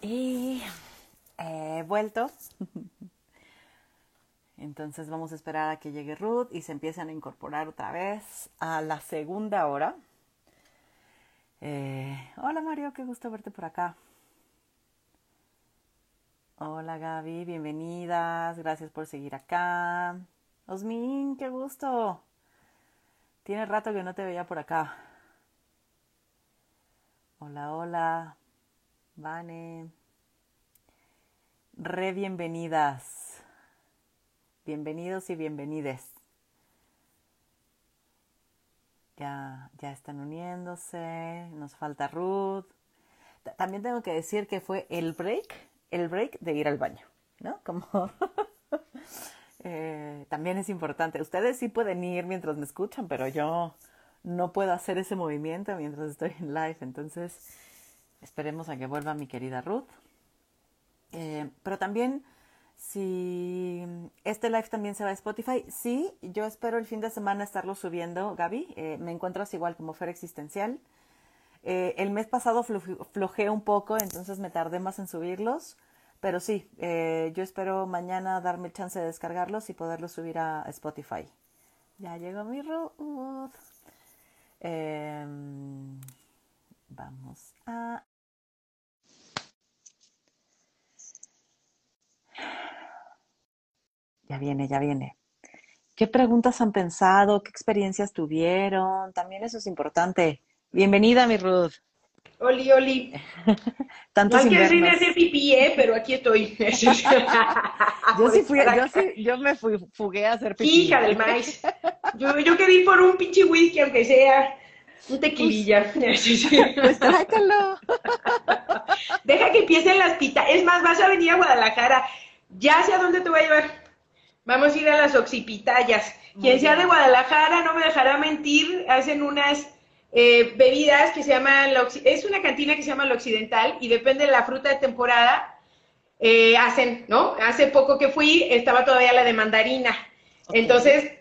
Y he vuelto. Entonces vamos a esperar a que llegue Ruth y se empiecen a incorporar otra vez a la segunda hora. Eh, hola Mario, qué gusto verte por acá. Hola Gaby, bienvenidas, gracias por seguir acá. Osmin, qué gusto. Tiene rato que no te veía por acá. Hola, hola. Vane. Re bienvenidas. Bienvenidos y bienvenides. Ya, ya están uniéndose. Nos falta Ruth. También tengo que decir que fue el break, el break de ir al baño, ¿no? Como eh, también es importante. Ustedes sí pueden ir mientras me escuchan, pero yo no puedo hacer ese movimiento mientras estoy en live. Entonces, Esperemos a que vuelva mi querida Ruth. Eh, pero también, si este live también se va a Spotify, sí, yo espero el fin de semana estarlo subiendo, Gaby. Eh, me encuentras igual como Fer Existencial. Eh, el mes pasado flojé un poco, entonces me tardé más en subirlos. Pero sí, yo espero mañana darme el chance de descargarlos y poderlos subir a Spotify. Ya llegó mi Ruth. Em, vamos a Ya viene, ya viene. ¿Qué preguntas han pensado? ¿Qué experiencias tuvieron? También eso es importante. Bienvenida, mi Ruth. Oli, Oli. Tanto no ir a hacer pipí, ¿eh? pero aquí estoy. yo sí fui, yo sí, yo me fui, fugué a hacer pipí. Hija del maíz. Yo, yo ir por un pinche whisky, aunque sea un tequililla. Pues, tráetelo. Deja que empiecen las pitas. Es más, vas a venir a Guadalajara. Ya sé a dónde te voy a llevar. Vamos a ir a las oxipitayas. Quien sea de Guadalajara no me dejará mentir, hacen unas eh, bebidas que se llaman, es una cantina que se llama La Occidental y depende de la fruta de temporada, eh, hacen, ¿no? Hace poco que fui, estaba todavía la de mandarina. Entonces,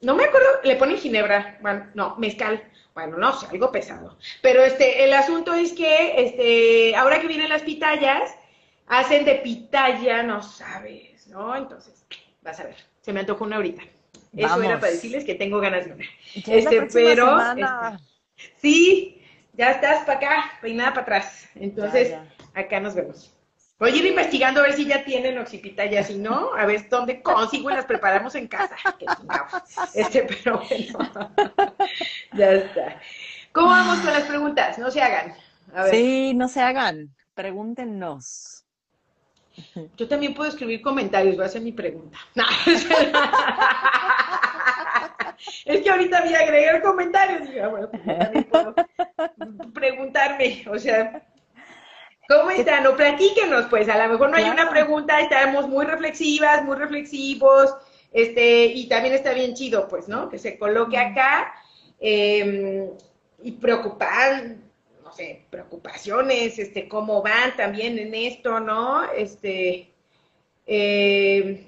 no me acuerdo, le ponen ginebra, bueno, no, mezcal. Bueno, no sé, algo pesado. Pero este, el asunto es que, este, ahora que vienen las pitayas, hacen de pitaya, no sabes, ¿no? Entonces, Vas a ver, se me antojó una ahorita. Eso era para decirles que tengo ganas de una. este, pero este, sí, ya estás para acá, peinada para atrás. Entonces, acá nos vemos. Voy a ir investigando a ver si ya tienen oxipitaya, si no, a ver dónde consigo y las preparamos en casa. Este, pero bueno, ya está. ¿Cómo vamos con las preguntas? No se hagan. Sí, no se hagan. Pregúntenos. Yo también puedo escribir comentarios, voy a hacer mi pregunta. es que ahorita vi agregar comentarios. Y, bueno, pues puedo preguntarme, o sea, ¿cómo están? O platíquenos, pues, a lo mejor no hay una pregunta, estamos muy reflexivas, muy reflexivos, este, y también está bien chido, pues, ¿no? Que se coloque acá eh, y preocupar preocupaciones, este, cómo van también en esto, ¿no? Este, eh,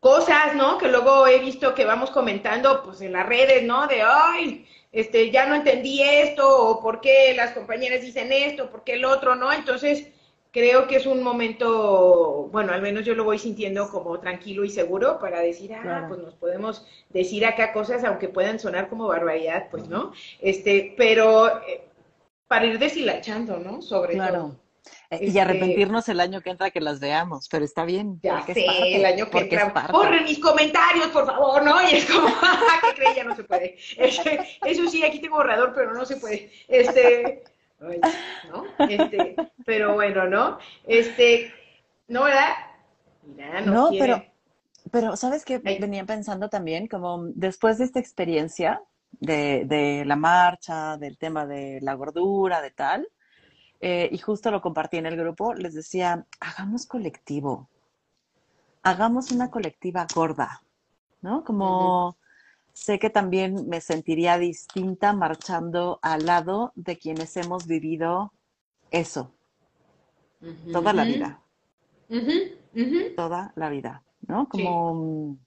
cosas, ¿no? Que luego he visto que vamos comentando, pues, en las redes, ¿no? De, ay, este, ya no entendí esto, o por qué las compañeras dicen esto, por qué el otro, ¿no? Entonces, creo que es un momento, bueno, al menos yo lo voy sintiendo como tranquilo y seguro para decir, ah, pues nos podemos decir acá cosas, aunque puedan sonar como barbaridad, pues, ¿no? Este, pero eh, para ir deshilachando, ¿no? Sobre claro. Eh, y este, arrepentirnos el año que entra que las veamos, pero está bien. Ya sé, el año que entra. Borren mis comentarios, por favor, ¿no? Y es como, ¿qué crees? Ya no se puede. Este, eso sí, aquí tengo borrador, pero no se puede. Este, ¿no? Este, pero bueno, ¿no? Este, ¿no, verdad? Mira, no, no pero, pero, ¿sabes qué? Venía pensando también, como después de esta experiencia, de, de la marcha, del tema de la gordura, de tal. Eh, y justo lo compartí en el grupo, les decía, hagamos colectivo, hagamos una colectiva gorda, ¿no? Como sé que también me sentiría distinta marchando al lado de quienes hemos vivido eso, toda la vida. Toda la vida, ¿no? Como...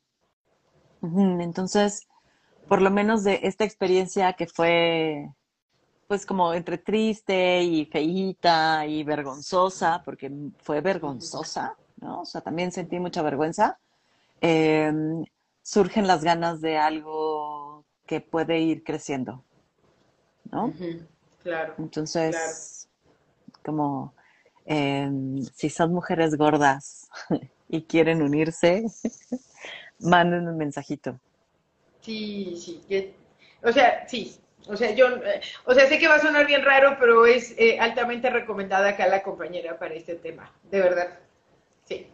Entonces, por lo menos de esta experiencia que fue, pues como entre triste y feíta y vergonzosa, porque fue vergonzosa, ¿no? O sea, también sentí mucha vergüenza. Em, surgen las ganas de algo que puede ir creciendo, ¿no? Claro. Entonces, como em, si son mujeres gordas y quieren unirse, manden un mensajito. Sí, sí. O sea, sí. O sea, yo, eh, o sea, sé que va a sonar bien raro, pero es eh, altamente recomendada acá la compañera para este tema, de verdad. Sí.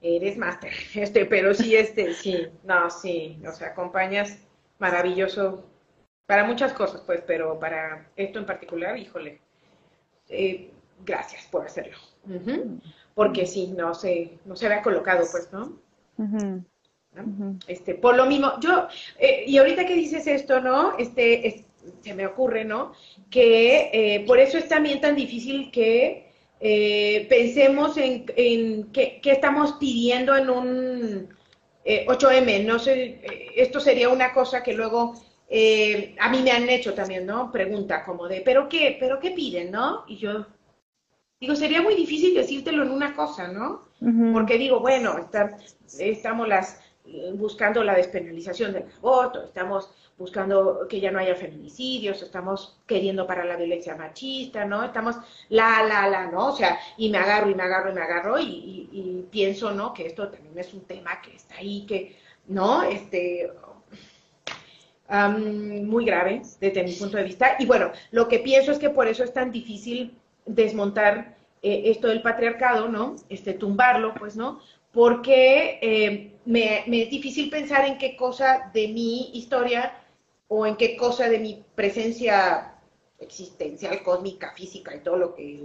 Eres máster, este, pero sí, este, sí, no, sí, o sea, acompañas maravilloso para muchas cosas, pues, pero para esto en particular, híjole, eh, gracias por hacerlo. Porque sí, no se, no se había colocado, pues, ¿no? Este, por lo mismo, yo, eh, y ahorita que dices esto, ¿no? Este, se me ocurre, ¿no? Que eh, por eso es también tan difícil que eh, pensemos en, en qué, estamos pidiendo en un 8M. No sé, esto sería una cosa que luego a mí me han hecho también, ¿no? Pregunta como de, ¿pero qué? ¿Pero qué piden, no? Y yo digo, sería muy difícil decírtelo en una cosa, ¿no? Porque digo, bueno, estamos las buscando la despenalización del aborto, estamos buscando que ya no haya feminicidios, estamos queriendo para la violencia machista, ¿no? Estamos la, la, la, ¿no? O sea, y me agarro y me agarro y me agarro y, pienso, ¿no? Que esto también es un tema que está ahí, que, ¿no? Este, muy grave desde mi punto de vista. Y bueno, lo que pienso es que por eso es tan difícil desmontar eh, esto del patriarcado, ¿no? Este, tumbarlo, pues, ¿no? Porque eh, me, es difícil pensar en qué cosa de mi historia o en qué cosa de mi presencia existencial, cósmica, física y todo lo que,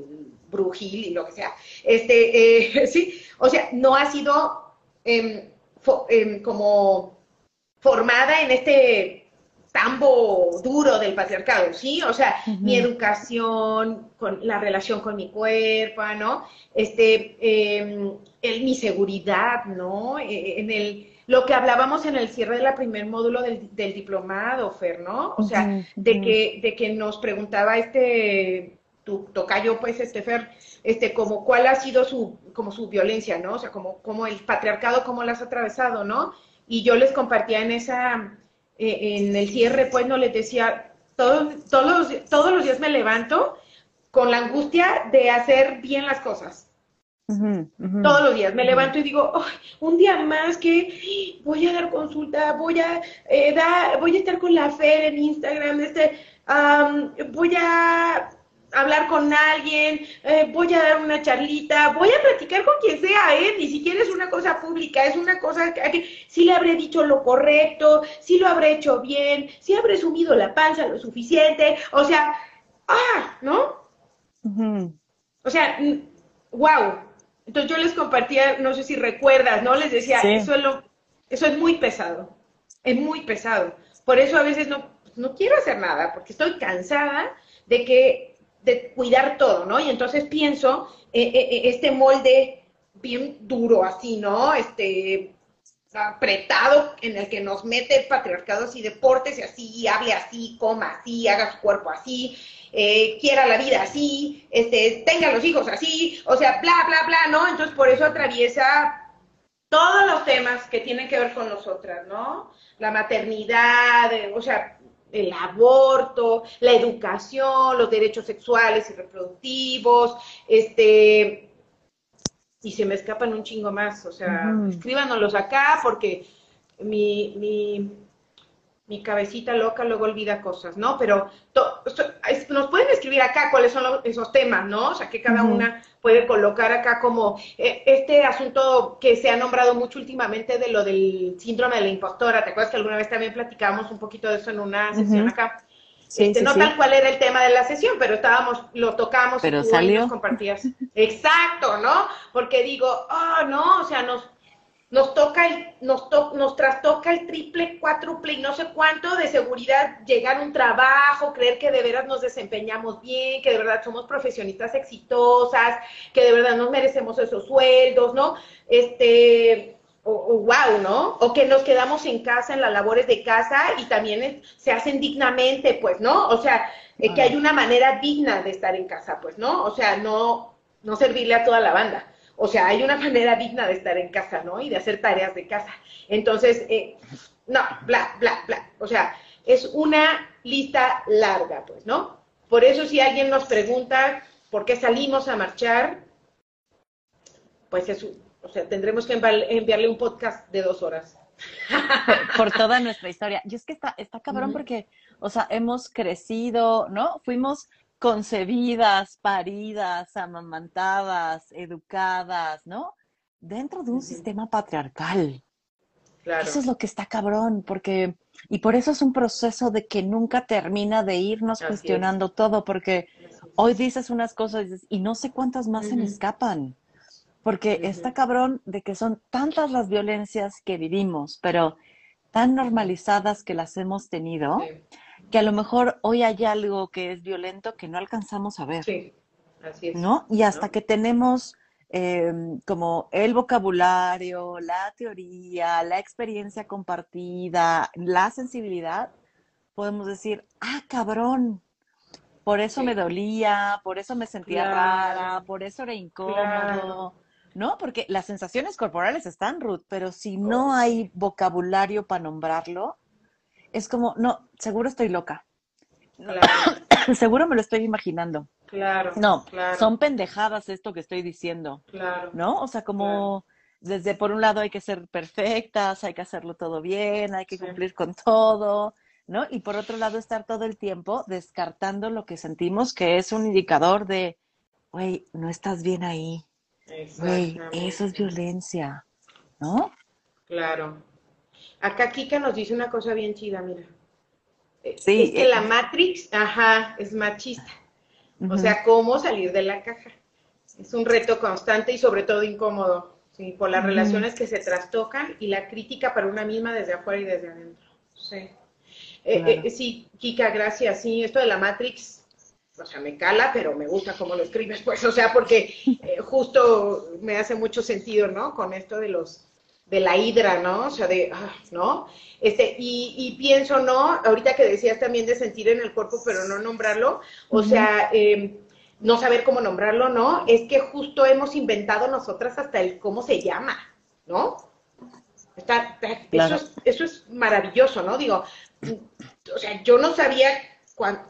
brujil y lo que sea, este, eh, sí, o sea, no ha sido em, como formada en este tambo duro del patriarcado, ¿sí? O sea, mi educación, con la relación con mi cuerpo, ¿no? Este, eh, el, mi seguridad, ¿no? E, en el, lo que hablábamos en el cierre del primer módulo del, diplomado, Fer, ¿no? O sea, de, que, de que nos preguntaba este, tu tocayo, pues, este Fer, este, como cuál ha sido su, como su violencia, ¿no? O sea, como, como el patriarcado, cómo lo has atravesado, ¿no? Y yo les compartía en esa eh, en el cierre, pues no les decía, todos, todos, todos los días me levanto con la angustia de hacer bien las cosas. Todos los días me levanto y digo, un día más que voy a dar consulta, voy a eh, dar, voy a estar con la fe en Instagram, este, voy a hablar con alguien, eh, voy a dar una charlita, voy a platicar con quien sea, ¿eh? Ni siquiera es una cosa pública, es una cosa que, si le habré dicho lo correcto, si lo habré hecho bien, si habré sumido la panza lo suficiente, o sea, ¡ah! ¿No? O sea, wow. Entonces yo les compartía, no sé si recuerdas, ¿no? Les decía, eso, es lo, eso es muy pesado, es muy pesado. Por eso a veces no, no quiero hacer nada, porque estoy cansada de que de cuidar todo, ¿no? Y entonces pienso eh, eh, eh, este molde bien duro así, ¿no? Este apretado en el que nos mete el patriarcado así, deportes y así, hable así, coma así, haga su cuerpo así, quiera la vida así, este, tenga los hijos así, o sea, bla, bla, bla, ¿no? Entonces por eso atraviesa todos los temas que tienen que ver con nosotras, ¿no? La maternidad, o sea, el aborto, la educación, los derechos sexuales y reproductivos, este, y se me escapan un chingo más, o sea, escríbanos acá porque mi, mi, mi cabecita loca luego olvida cosas, ¿no? Pero nos pueden escribir acá cuáles son esos temas, ¿no? O sea, que cada una puede colocar acá como eh, este asunto que se ha nombrado mucho últimamente de lo del síndrome de la impostora. ¿Te acuerdas que alguna vez también platicábamos un poquito de eso en una sesión acá? este, no tal cual era el tema de la sesión, pero estábamos, lo tocamos pero y salió. nos compartías. Exacto, ¿no? Porque digo, oh, no, o sea, nos nos toca el, nos, nos trastoca el triple, cuádruple y no sé cuánto de seguridad llegar a un trabajo, creer que de veras nos desempeñamos bien, que de verdad somos profesionistas exitosas, que de verdad nos merecemos esos sueldos, ¿no? Este, o, wow, ¿no? O que nos quedamos en casa en las labores de casa y también se hacen dignamente, pues, ¿no? O sea, eh, que hay una manera digna de estar en casa, pues, ¿no? O sea, no, no servirle a toda la banda. O sea, hay una manera digna de estar en casa, ¿no? Y de hacer tareas de casa. Entonces, eh, no, bla, bla, bla. O sea, es una lista larga, pues, ¿no? Por eso si alguien nos pregunta por qué salimos a marchar, pues es, o sea, tendremos que enviarle un podcast de dos horas. Por, toda nuestra historia. Y es que está, está cabrón porque, o sea, hemos crecido, ¿no? Fuimos concebidas, paridas, amamantadas, educadas, ¿no? Dentro de un sistema patriarcal. Eso es lo que está cabrón, porque, y por eso es un proceso de que nunca termina de irnos cuestionando todo, porque hoy dices unas cosas y no sé cuántas más se me escapan porque está cabrón de que son tantas las violencias que vivimos, pero tan normalizadas que las hemos tenido, que a lo mejor hoy hay algo que es violento que no alcanzamos a ver. Sí, así es. ¿No? Y hasta que tenemos em, como el vocabulario, la teoría, la experiencia compartida, la sensibilidad, podemos decir, ah, cabrón, por eso me dolía, por eso me sentía rara, por eso era incómodo. ¿no? Porque las sensaciones corporales están, Ruth, pero si no hay vocabulario para nombrarlo, es como, no, seguro estoy loca. seguro me lo estoy imaginando. Claro. No, son pendejadas esto que estoy diciendo. Claro. ¿No? O sea, como desde por un lado hay que ser perfectas, hay que hacerlo todo bien, hay que cumplir con todo, ¿no? Y por otro lado estar todo el tiempo descartando lo que sentimos que es un indicador de, güey, no estás bien ahí, Güey, eso es violencia, ¿no? Claro. Acá Kika nos dice una cosa bien chida, mira. Eh, sí, es que eh, la Matrix, ajá, es machista. O sea, cómo salir de la caja. Es un reto constante y sobre todo incómodo, ¿sí? por las relaciones que se trastocan y la crítica para una misma desde afuera y desde adentro. Sí. Eh, sí, Kika, gracias. Sí, esto de la Matrix o sea, me cala, pero me gusta cómo lo escribes, pues, o sea, porque justo me hace mucho sentido, ¿no? Con esto de los, de la hidra, ¿no? O sea, de, ah, ¿no? Este, y, y, pienso, ¿no? Ahorita que decías también de sentir en el cuerpo, pero no nombrarlo, o sea, em, no saber cómo nombrarlo, ¿no? Es que justo hemos inventado nosotras hasta el cómo se llama, ¿no? Está, eso, es, eso es maravilloso, ¿no? Digo, o sea, yo no sabía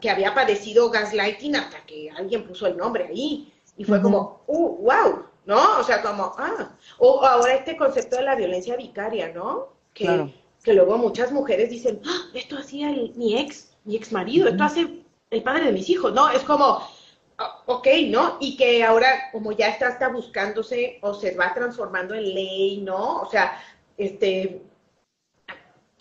que había padecido gaslighting hasta que alguien puso el nombre ahí. Y fue como, uh, wow, ¿no? O sea, como, ah, o ahora este concepto de la violencia vicaria, ¿no? Que, que luego muchas mujeres dicen, ah, esto hacía mi ex, mi ex marido, esto hace el padre de mis hijos, ¿no? Es como, ah, ok, ¿no? Y que ahora, como ya está, está buscándose o se va transformando en ley, ¿no? O sea, este,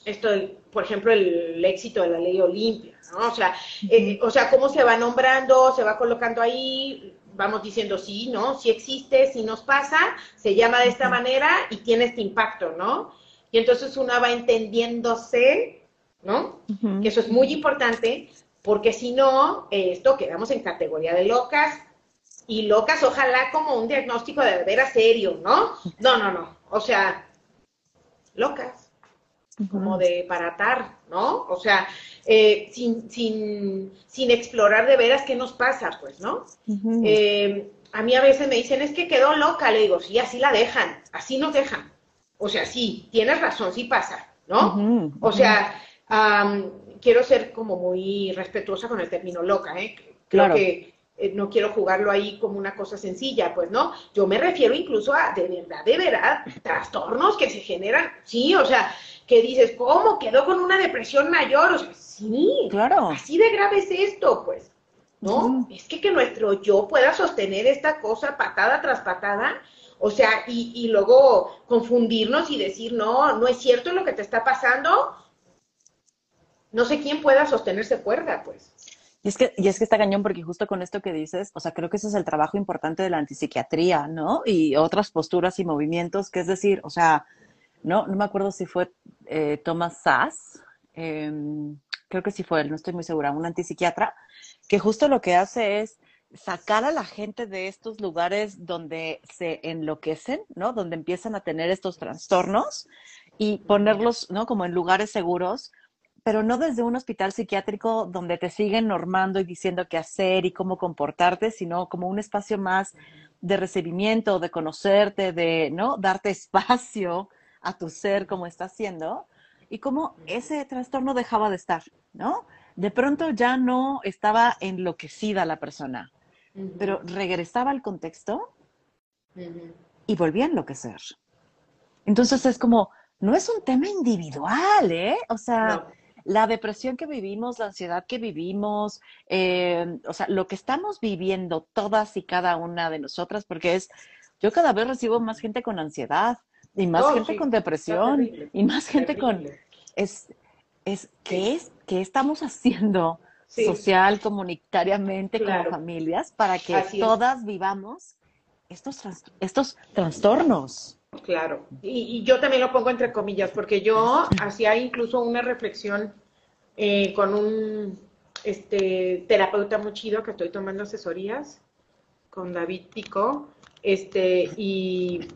esto, por ejemplo, el, éxito de la ley Olimpia, ¿no? O sea, eh, o sea, cómo se va nombrando, se va colocando ahí, vamos diciendo sí, ¿no? Si existe, si nos pasa, se llama de esta manera y tiene este impacto, ¿no? Y entonces una va entendiéndose, ¿no? Que eso es muy importante, porque si no, esto quedamos en categoría de locas, y locas, ojalá como un diagnóstico de veras serio, ¿no? No, no, no. O sea, locas como de paratar, ¿no? O sea, eh, sin, sin, sin, explorar de veras qué nos pasa, pues, ¿no? Eh, a mí a veces me dicen, es que quedó loca, le digo, sí, así la dejan, así nos dejan. O sea, sí, tienes razón, sí pasa, ¿no? O sea, quiero ser como muy respetuosa con el término loca, ¿eh? Creo que eh, no quiero jugarlo ahí como una cosa sencilla, pues no, yo me refiero incluso a de verdad, de verdad, trastornos que se generan, sí, o sea, que dices, ¿cómo? Quedó con una depresión mayor, o sea, sí, claro. Así de grave es esto, pues, ¿no? Es que que nuestro yo pueda sostener esta cosa patada tras patada, o sea, y, y luego confundirnos y decir, no, no es cierto lo que te está pasando, no sé quién pueda sostenerse cuerda, pues. Y es, que, y es que está cañón porque justo con esto que dices, o sea, creo que ese es el trabajo importante de la antipsiquiatría, ¿no? Y otras posturas y movimientos, que es decir, o sea, no, no me acuerdo si fue eh, Thomas Sass, em, creo que sí fue él, no estoy muy segura, un antipsiquiatra, que justo lo que hace es sacar a la gente de estos lugares donde se enloquecen, ¿no? Donde empiezan a tener estos trastornos y ponerlos, ¿no? Como en lugares seguros, pero no desde un hospital psiquiátrico donde te siguen normando y diciendo qué hacer y cómo comportarte, sino como un espacio más de recibimiento, de conocerte, de, ¿no? Darte espacio a tu ser como está haciendo y cómo ese trastorno dejaba de estar, ¿no? De pronto ya no estaba enloquecida la persona, pero regresaba al contexto y volvía a enloquecer. Entonces es como, no es un tema individual, ¿eh? O sea, la depresión que vivimos, la ansiedad que vivimos, eh, o sea, lo que estamos viviendo todas y cada una de nosotras, porque es, yo cada vez recibo más gente con ansiedad y más gente con depresión y más gente con... Es, es, ¿qué, es, ¿qué estamos haciendo? social, comunitariamente, con como familias, para que todas vivamos estos, estos trastornos. Claro, y, yo también lo pongo entre comillas, porque yo hacía incluso una reflexión eh, con un este, terapeuta muy chido que estoy tomando asesorías, con David Pico, este, y,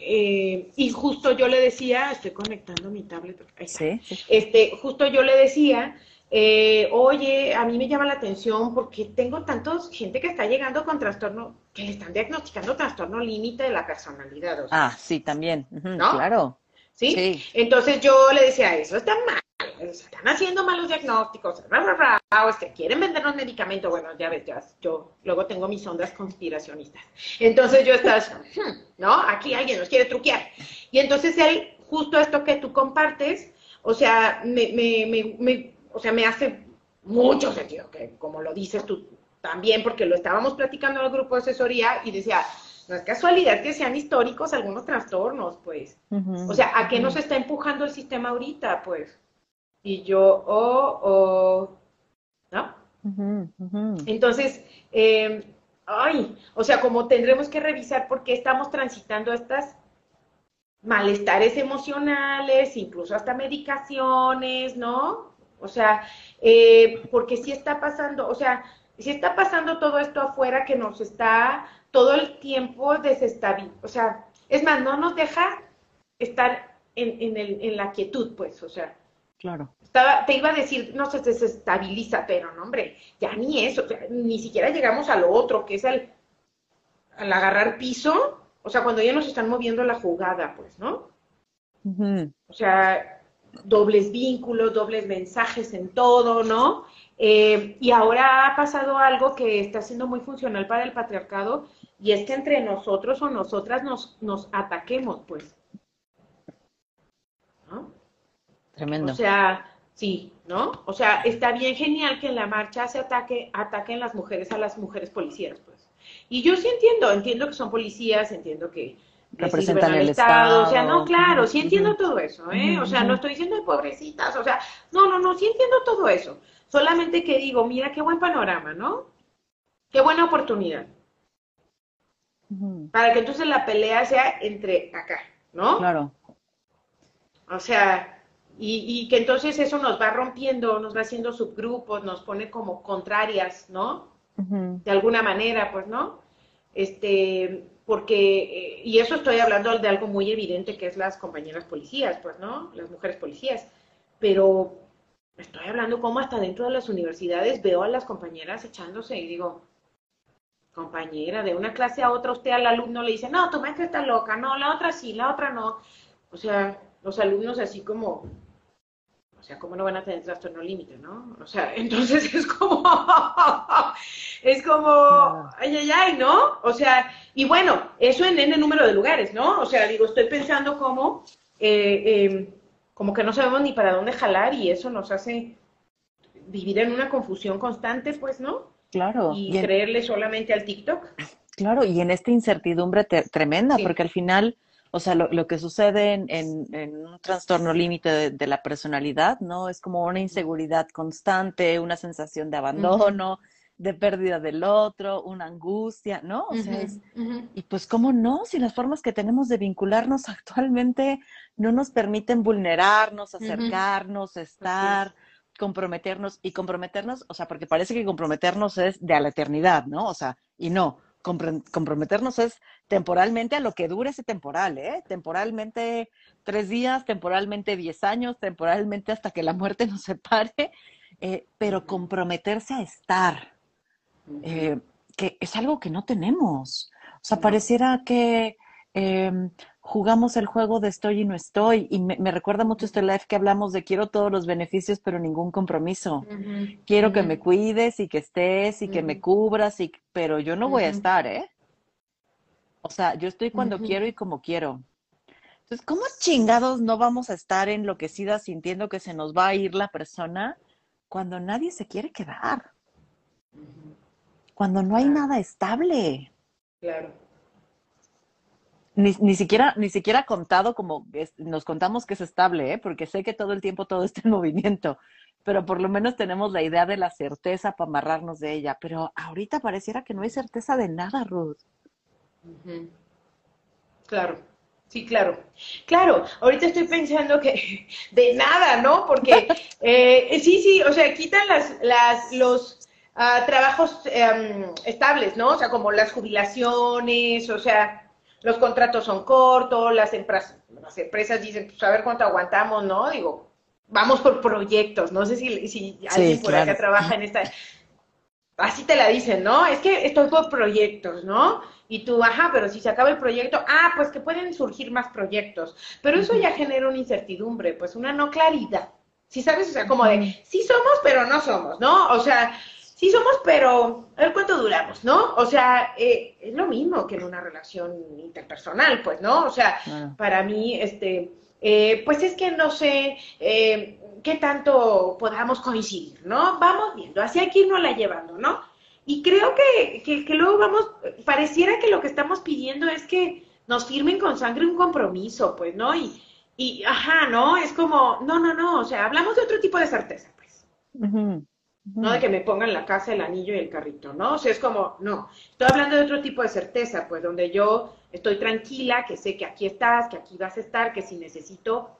eh, y justo yo le decía, estoy conectando mi tablet, sí. este, justo yo le decía eh, oye, a mí me llama la atención porque tengo tantos gente que está llegando con trastorno, que le están diagnosticando trastorno límite de la personalidad. ah, sí, también, claro. ¿Sí? Entonces yo le decía, eso está mal, están haciendo malos diagnósticos, o es que quieren vendernos medicamentos, bueno, ya ves, ya, yo luego tengo mis ondas conspiracionistas. Entonces yo estás, hmm, ¿no? Aquí alguien nos quiere truquear. Y entonces él, justo esto que tú compartes, o sea, me, me, me o sea, me hace mucho sentido, que como lo dices tú también, porque lo estábamos platicando en el grupo de asesoría y decía, no es casualidad que sean históricos algunos trastornos, pues. o sea, ¿a qué nos está empujando el sistema ahorita, pues? Y yo, oh, oh, ¿no? Entonces, eh, ay, o sea, como tendremos que revisar por qué estamos transitando estas malestares emocionales, incluso hasta medicaciones, ¿no? O sea, eh, porque sí está pasando, o sea, si está pasando todo esto afuera que nos está todo el tiempo desestabilizando, o sea, es más, no nos deja estar en, en, el, en la quietud, pues, o sea. Claro. Estaba, te iba a decir, no se desestabiliza, pero no, hombre, ya ni eso, ni siquiera llegamos a lo otro, que es el, al agarrar piso, o sea, cuando ya nos están moviendo la jugada, pues, ¿no? O sea, dobles vínculos, dobles mensajes en todo, ¿no? Eh, y ahora ha pasado algo que está siendo muy funcional para el patriarcado y es que entre nosotros o nosotras nos, nos ataquemos, pues. ¿No? Tremendo. O sea, sí, ¿no? O sea, está bien genial que en la marcha se ataque, ataquen las mujeres a las mujeres policías, pues. Y yo sí entiendo, entiendo que son policías, entiendo que, representan el Estado. O sea, no, claro, sí entiendo todo eso, ¿eh? O sea, no estoy diciendo de pobrecitas, o sea, no, no, no, sí entiendo todo eso. Solamente que digo, mira qué buen panorama, ¿no? Qué buena oportunidad. Para que entonces la pelea sea entre acá, ¿no? Claro. O sea, y, y que entonces eso nos va rompiendo, nos va haciendo subgrupos, nos pone como contrarias, ¿no? De alguna manera, pues, ¿no? Este, porque, eh, y eso estoy hablando de algo muy evidente que es las compañeras policías, pues, ¿no? Las mujeres policías. Pero estoy hablando como hasta dentro de las universidades veo a las compañeras echándose y digo, compañera, de una clase a otra usted al alumno le dice, no, tu maestra está loca, no, la otra sí, la otra no. O sea, los alumnos así como, o sea, ¿cómo no van a tener trastorno límite, no? O sea, entonces es como, es como, ay, ay, ay, ¿no? O sea, y bueno, eso en N número de lugares, ¿no? O sea, digo, estoy pensando como, eh, em, como que no sabemos ni para dónde jalar y eso nos hace vivir en una confusión constante, pues, ¿no? Claro. Y, creerle solamente al TikTok. Claro, y en esta incertidumbre tremenda, porque al final o sea, lo, lo que sucede en, en, un trastorno límite de, la personalidad, ¿no? Es como una inseguridad constante, una sensación de abandono, de pérdida del otro, una angustia, ¿no? O sea, es, y pues, ¿cómo no? Si las formas que tenemos de vincularnos actualmente no nos permiten vulnerarnos, acercarnos, estar, comprometernos y comprometernos, o sea, porque parece que comprometernos es de a la eternidad, ¿no? O sea, y no, comprometernos es temporalmente a lo que dure ese temporal, ¿eh? Temporalmente tres días, temporalmente diez años, temporalmente hasta que la muerte nos separe, eh, pero comprometerse a estar, eh, que es algo que no tenemos. O sea, pareciera que em, jugamos el juego de estoy y no estoy. Y me, recuerda mucho este live que hablamos de quiero todos los beneficios, pero ningún compromiso. quiero que me cuides y que estés y que me cubras, y, pero yo no voy a estar, ¿eh? O sea, yo estoy cuando quiero y como quiero. Entonces, ¿cómo chingados no vamos a estar enloquecidas sintiendo que se nos va a ir la persona cuando nadie se quiere quedar? Cuando no hay nada estable. Claro ni, ni, siquiera, ni siquiera contado como nos contamos que es estable, ¿eh? porque sé que todo el tiempo todo está en movimiento, pero por lo menos tenemos la idea de la certeza para amarrarnos de ella. Pero ahorita pareciera que no hay certeza de nada, Ruth. Claro, sí, claro. Claro, ahorita estoy pensando que de nada, ¿no? Porque eh, sí, sí, o sea, quitan las, las, los ah, trabajos em, estables, ¿no? O sea, como las jubilaciones, o sea, los contratos son cortos, las empresas, las empresas dicen, pues a ver cuánto aguantamos, ¿no? Digo, vamos por proyectos, no sé si, si alguien por acá trabaja en esta... Así te la dicen, ¿no? Es que estoy por proyectos, ¿no? Y tú, ajá, pero si se acaba el proyecto, ah, pues que pueden surgir más proyectos. Pero eso ya genera una incertidumbre, pues una no claridad. ¿Sí sabes? O sea, como de, sí somos, pero no somos, ¿no? O sea, sí somos, pero a ver cuánto duramos, ¿no? O sea, eh, es lo mismo que en una relación interpersonal, pues, ¿no? O sea, para mí, este, eh, pues es que no sé eh, qué tanto podamos coincidir, ¿no? Vamos viendo, hacia aquí nos la llevando, ¿no? Y creo que, que, que luego vamos, pareciera que lo que estamos pidiendo es que nos firmen con sangre un compromiso, pues, ¿no? Y, y ajá, ¿no? Es como, no, no, no, o sea, hablamos de otro tipo de certeza, pues. No de que me pongan la casa, el anillo y el carrito, ¿no? O sea, es como, no. Estoy hablando de otro tipo de certeza, pues donde yo estoy tranquila, que sé que aquí estás, que aquí vas a estar, que si necesito,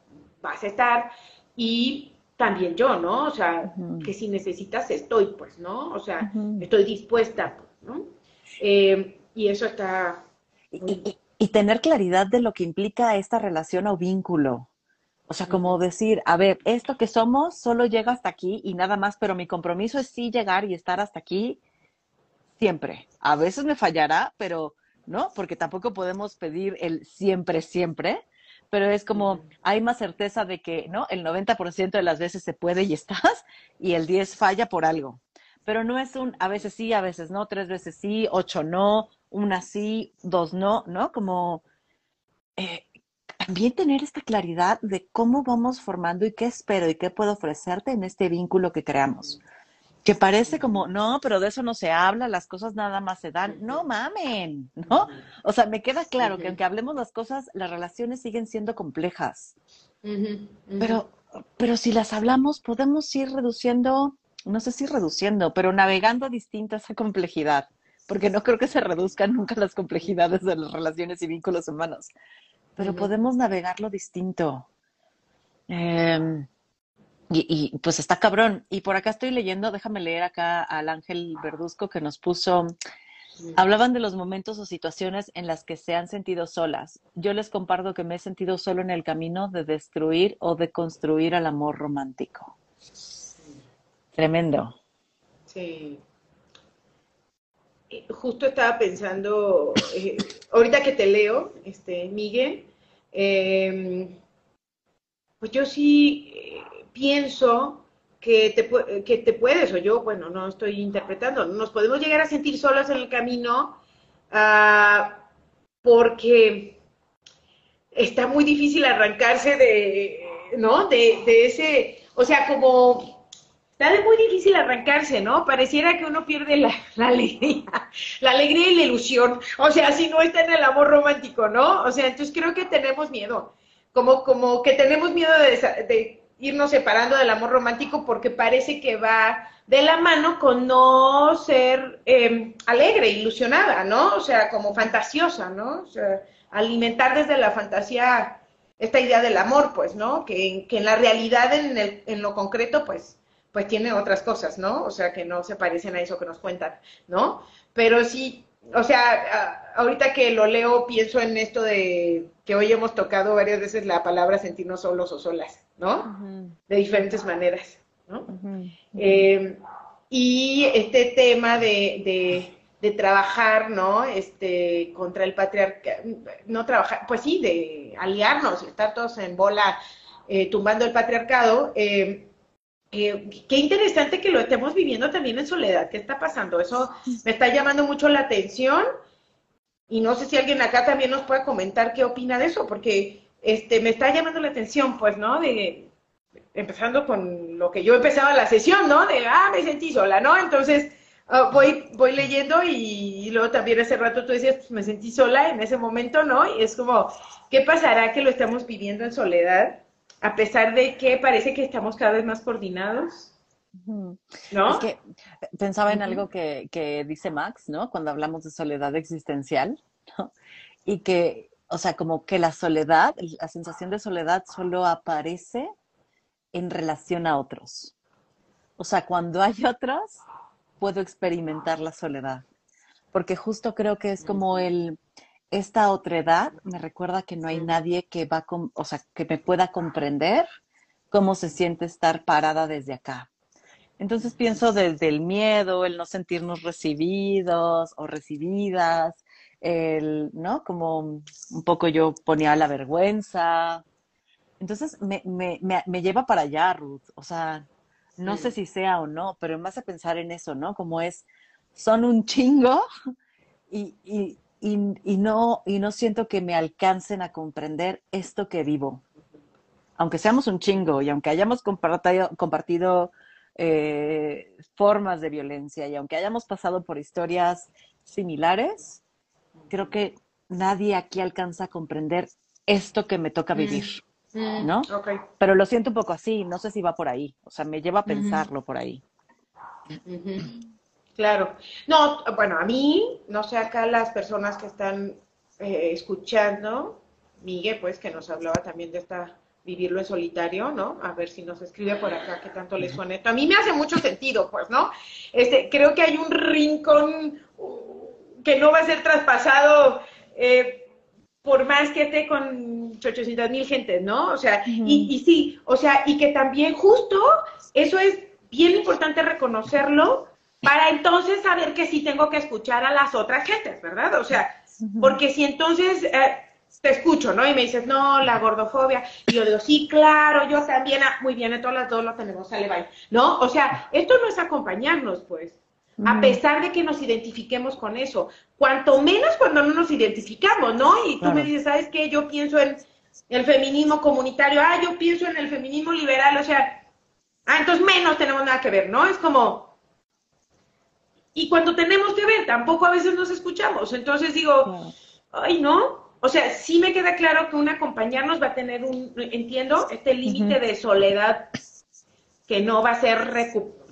vas a estar. Y también yo, ¿no? O sea, que si necesitas, estoy, pues, ¿no? O sea, estoy dispuesta, pues, ¿no? Eh, y eso está... y tener claridad de lo que implica esta relación o vínculo. O sea, como decir, a ver, esto que somos solo llega hasta aquí y nada más, pero mi compromiso es sí llegar y estar hasta aquí siempre. A veces me fallará, pero no, porque tampoco podemos pedir el siempre, siempre, pero es como hay más certeza de que, ¿no? El 90% de las veces se puede y estás y el 10 falla por algo. Pero no es un a veces sí, a veces no, tres veces sí, ocho no, una sí, dos no, ¿no? Como eh, también tener esta claridad de cómo vamos formando y qué espero y qué puedo ofrecerte en este vínculo que creamos. Que parece como, no, pero de eso no se habla, las cosas nada más se dan. No mamen, ¿no? O sea, me queda claro que aunque hablemos las cosas, las relaciones siguen siendo complejas. Pero, pero si las hablamos, podemos ir reduciendo, no sé si reduciendo, pero navegando distinta esa complejidad porque no creo que se reduzcan nunca las complejidades de las relaciones y vínculos humanos pero podemos navegarlo distinto. Em, y, pues está cabrón. Y por acá estoy leyendo, déjame leer acá al Ángel Verduzco que nos puso, hablaban de los momentos o situaciones en las que se han sentido solas. Yo les comparto que me he sentido solo en el camino de destruir o de construir el amor romántico. Tremendo. Sí. Justo estaba pensando, eh, ahorita que te leo, este, Miguel, eh, pues yo sí eh, pienso que te, que te puedes, o yo, bueno, no estoy interpretando, nos podemos llegar a sentir solas en el camino ah, porque está muy difícil arrancarse de, ¿no? De, de ese, o sea, como Está muy difícil arrancarse, ¿no? Pareciera que uno pierde la, alegría, la alegría y la ilusión. O sea, si no está en el amor romántico, ¿no? O sea, entonces creo que tenemos miedo. Como, como que tenemos miedo de, irnos separando del amor romántico porque parece que va de la mano con no ser eh, alegre, ilusionada, ¿no? O sea, como fantasiosa, ¿no? O sea, alimentar desde la fantasía esta idea del amor, pues, ¿no? Que, que en la realidad, en, el, en lo concreto, pues, pues tiene otras cosas, ¿no? O sea, que no se parecen a eso que nos cuentan, ¿no? Pero sí, o sea, ahorita que lo leo, pienso en esto de que hoy hemos tocado varias veces la palabra sentirnos solos o solas, ¿no? De diferentes maneras, ¿no? Eh, y este tema de, de, trabajar, ¿no? Este, contra el patriarcado, no trabajar, pues sí, de aliarnos, estar todos en bola eh, tumbando el patriarcado. Eh, eh, qué interesante que lo estemos viviendo también en soledad. ¿Qué está pasando? Eso me está llamando mucho la atención y no sé si alguien acá también nos puede comentar qué opina de eso, porque este me está llamando la atención, pues, ¿no? De empezando con lo que yo empezaba la sesión, ¿no? De ah, me sentí sola, ¿no? Entonces ah, voy voy leyendo y, luego también hace rato tú decías, pues me sentí sola en ese momento, ¿no? Y es como, ¿qué pasará que lo estamos viviendo en soledad? A pesar de que parece que estamos cada vez más coordinados. ¿No? Es que pensaba en algo que, que, dice Max, ¿no? Cuando hablamos de soledad existencial, ¿no? Y que, o sea, como que la soledad, la sensación de soledad solo aparece en relación a otros. O sea, cuando hay otros, puedo experimentar la soledad. Porque justo creo que es como el, esta otredad me recuerda que no hay nadie que va, con, o sea, que me pueda comprender cómo se siente estar parada desde acá. Entonces pienso desde el miedo, el no sentirnos recibidos o recibidas, el, ¿no? Como un poco yo ponía la vergüenza. Entonces me, me, me, lleva para allá, Ruth. O sea, no sé si sea o no, pero me hace pensar en eso, ¿no? Como es, son un chingo y, y, y, no, y no siento que me alcancen a comprender esto que vivo. Aunque seamos un chingo y aunque hayamos compartido, compartido eh, formas de violencia y aunque hayamos pasado por historias similares, creo que nadie aquí alcanza a comprender esto que me toca mm. vivir. Mm. ¿No? Pero lo siento un poco así, no sé si va por ahí, o sea, me lleva a pensarlo por ahí. Claro. No, bueno, a mí, no sé acá las personas que están eh, escuchando, Miguel, pues que nos hablaba también de esta vivirlo en solitario, ¿no? A ver si nos escribe por acá qué tanto le suena esto. A mí me hace mucho sentido, pues, ¿no? Este, creo que hay un rincón uh, que no va a ser traspasado eh, por más que esté con 800 mil gentes, ¿no? O sea, y, y sí, o sea, y que también justo eso es bien importante reconocerlo, para entonces saber que sí tengo que escuchar a las otras gentes, ¿verdad? O sea, porque si entonces eh, te escucho, ¿no? Y me dices, no, la gordofobia, y yo digo, sí, claro, yo también, ah, muy bien, todas las dos lo tenemos, sale, bye, ¿no? O sea, esto no es acompañarnos, pues, a pesar de que nos identifiquemos con eso, cuanto menos cuando no nos identificamos, ¿no? Y tú me dices, ¿sabes qué? Yo pienso en el feminismo comunitario, ah, yo pienso en el feminismo liberal, o sea, ah, entonces menos tenemos nada que ver, ¿no? Es como, y cuando tenemos que ver, tampoco a veces nos escuchamos. Entonces digo, ay, no. O sea, sí me queda claro que un acompañarnos va a tener un, entiendo, este límite de soledad que no va a ser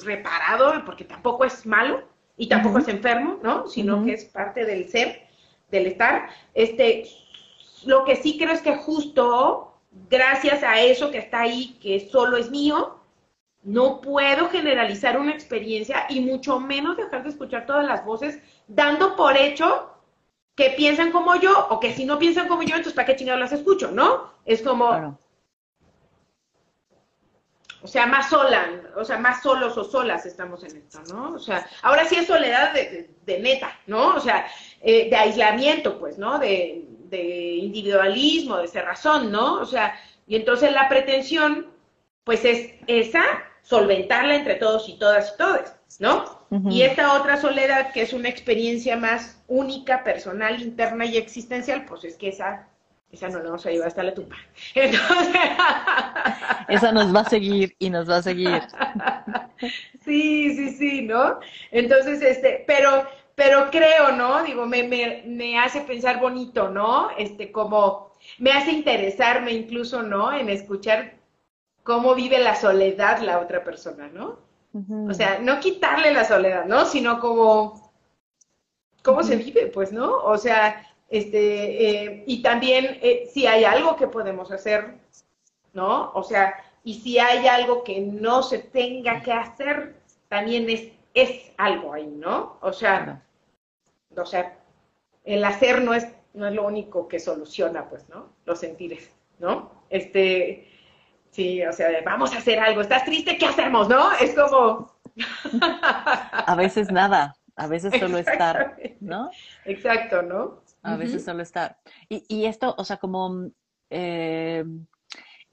reparado, porque tampoco es malo y tampoco es enfermo, ¿no? Sino que es parte del ser, del estar. Este, lo que sí creo es que justo gracias a eso que está ahí, que solo es mío, no puedo generalizar una experiencia y mucho menos dejar de escuchar todas las voces dando por hecho que piensan como yo o que si no piensan como yo, entonces ¿para qué chingados las escucho, no? Es como... O sea, más sola, o sea, más solos o solas estamos en esto, ¿no? O sea, ahora sí es soledad de, neta, ¿no? O sea, eh, de aislamiento, pues, ¿no? De, de individualismo, de cerrazón, ¿no? O sea, y entonces la pretensión, pues es esa solventarla entre todos y todas y todos, ¿no? Y esta otra soledad, que es una experiencia más única, personal, interna y existencial, pues es que esa, esa no la vamos a llevar hasta la tumba. Entonces... esa nos va a seguir y nos va a seguir. sí, sí, sí, ¿no? Entonces, este, pero, pero creo, ¿no? Digo, me, me, me hace pensar bonito, ¿no? Este, como me hace interesarme incluso, ¿no? En escuchar cómo vive la soledad la otra persona, ¿no? O sea, no quitarle la soledad, ¿no? Sino como, cómo se vive, pues, ¿no? O sea, este, eh, y también eh, si hay algo que podemos hacer, ¿no? O sea, y si hay algo que no se tenga que hacer, también es, es algo ahí, ¿no? O sea, o sea, el hacer no es, no es lo único que soluciona, pues, ¿no? Los sentires, ¿no? Este, sí, o sea, vamos a hacer algo, estás triste, ¿qué hacemos, no? Es como... a veces nada, a veces solo estar, ¿no? Exacto, ¿no? A veces solo estar. Y, y esto, o sea, como eh,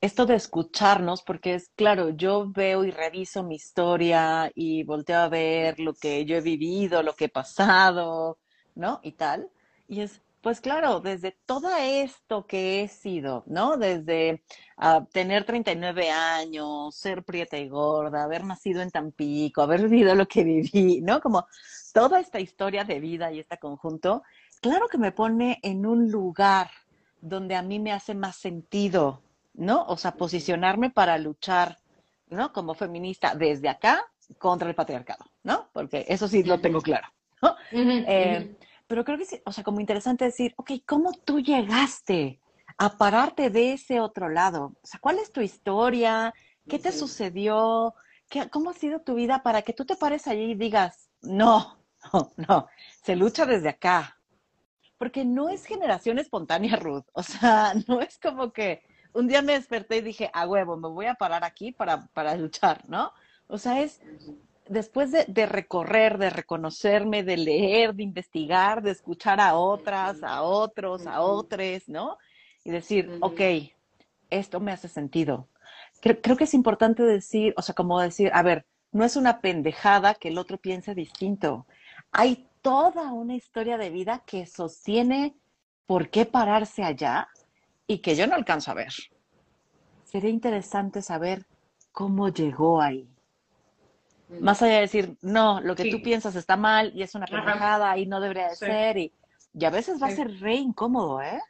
esto de escucharnos, porque es claro, yo veo y reviso mi historia y volteo a ver lo que yo he vivido, lo que he pasado, ¿no? Y tal. Y es, pues claro, desde todo esto que he sido, ¿no? Desde uh, tener 39 años, ser prieta y gorda, haber nacido en Tampico, haber vivido lo que viví, ¿no? Como toda esta historia de vida y este conjunto, claro que me pone en un lugar donde a mí me hace más sentido, ¿no? O sea, posicionarme para luchar, ¿no? Como feminista desde acá contra el patriarcado, ¿no? Porque eso sí lo tengo claro, ¿no? Eh, pero creo que sí, o sea, como interesante decir, ok, ¿cómo tú llegaste a pararte de ese otro lado? O sea, ¿cuál es tu historia? ¿Qué te sucedió? ¿Qué, ¿Cómo ha sido tu vida para que tú te pares allí y digas, no, no, no, se lucha desde acá? Porque no es generación espontánea, Ruth. O sea, no es como que un día me desperté y dije, a huevo, me voy a parar aquí para, para luchar, ¿no? O sea, es después de, de, recorrer, de reconocerme, de leer, de investigar, de escuchar a otras, a otros, a otros, ¿no? Y decir, ok, esto me hace sentido. Creo, creo, que es importante decir, o sea, como decir, a ver, no es una pendejada que el otro piense distinto. Hay toda una historia de vida que sostiene por qué pararse allá y que yo no alcanzo a ver. Sería interesante saber cómo llegó ahí. Más allá de decir, no, lo que sí. tú piensas está mal y es una pendejada y no debería de sí. ser. Y, y, a veces va sí. a ser re incómodo, ¿eh?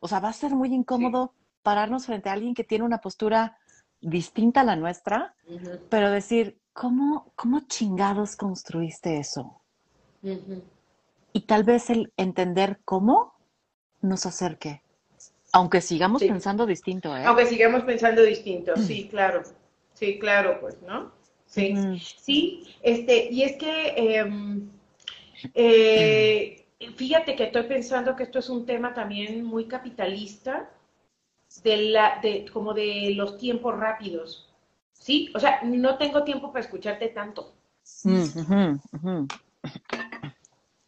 O sea, va a ser muy incómodo pararnos frente a alguien que tiene una postura distinta a la nuestra, uh -huh. pero decir, ¿cómo, ¿cómo chingados construiste eso? Uh -huh. Y tal vez el entender cómo nos acerque. Aunque sigamos pensando distinto, ¿eh? Aunque sigamos pensando distinto, sí, claro. Sí, claro, pues, ¿no? Sí, mm. sí, este, y es que eh, eh, fíjate que estoy pensando que esto es un tema también muy capitalista, de la, de, como de los tiempos rápidos, ¿sí? O sea, no tengo tiempo para escucharte tanto. Mm.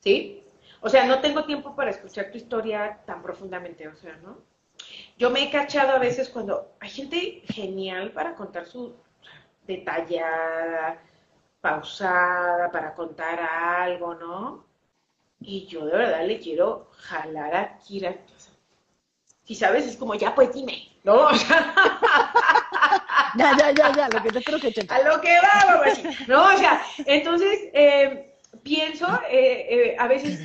¿Sí? O sea, no tengo tiempo para escuchar tu historia tan profundamente, o sea, ¿no? Yo me he cachado a veces cuando hay gente genial para contar su detallada, pausada, para contar algo, ¿no? Y yo de verdad le quiero jalar a Kira. Si sabes, es como, ya pues dime, ¿no? O sea, ya, ya, ya, ya, lo que te creo que te... A lo que va, mamá. No, o sea, entonces, eh, pienso, eh, eh, a veces,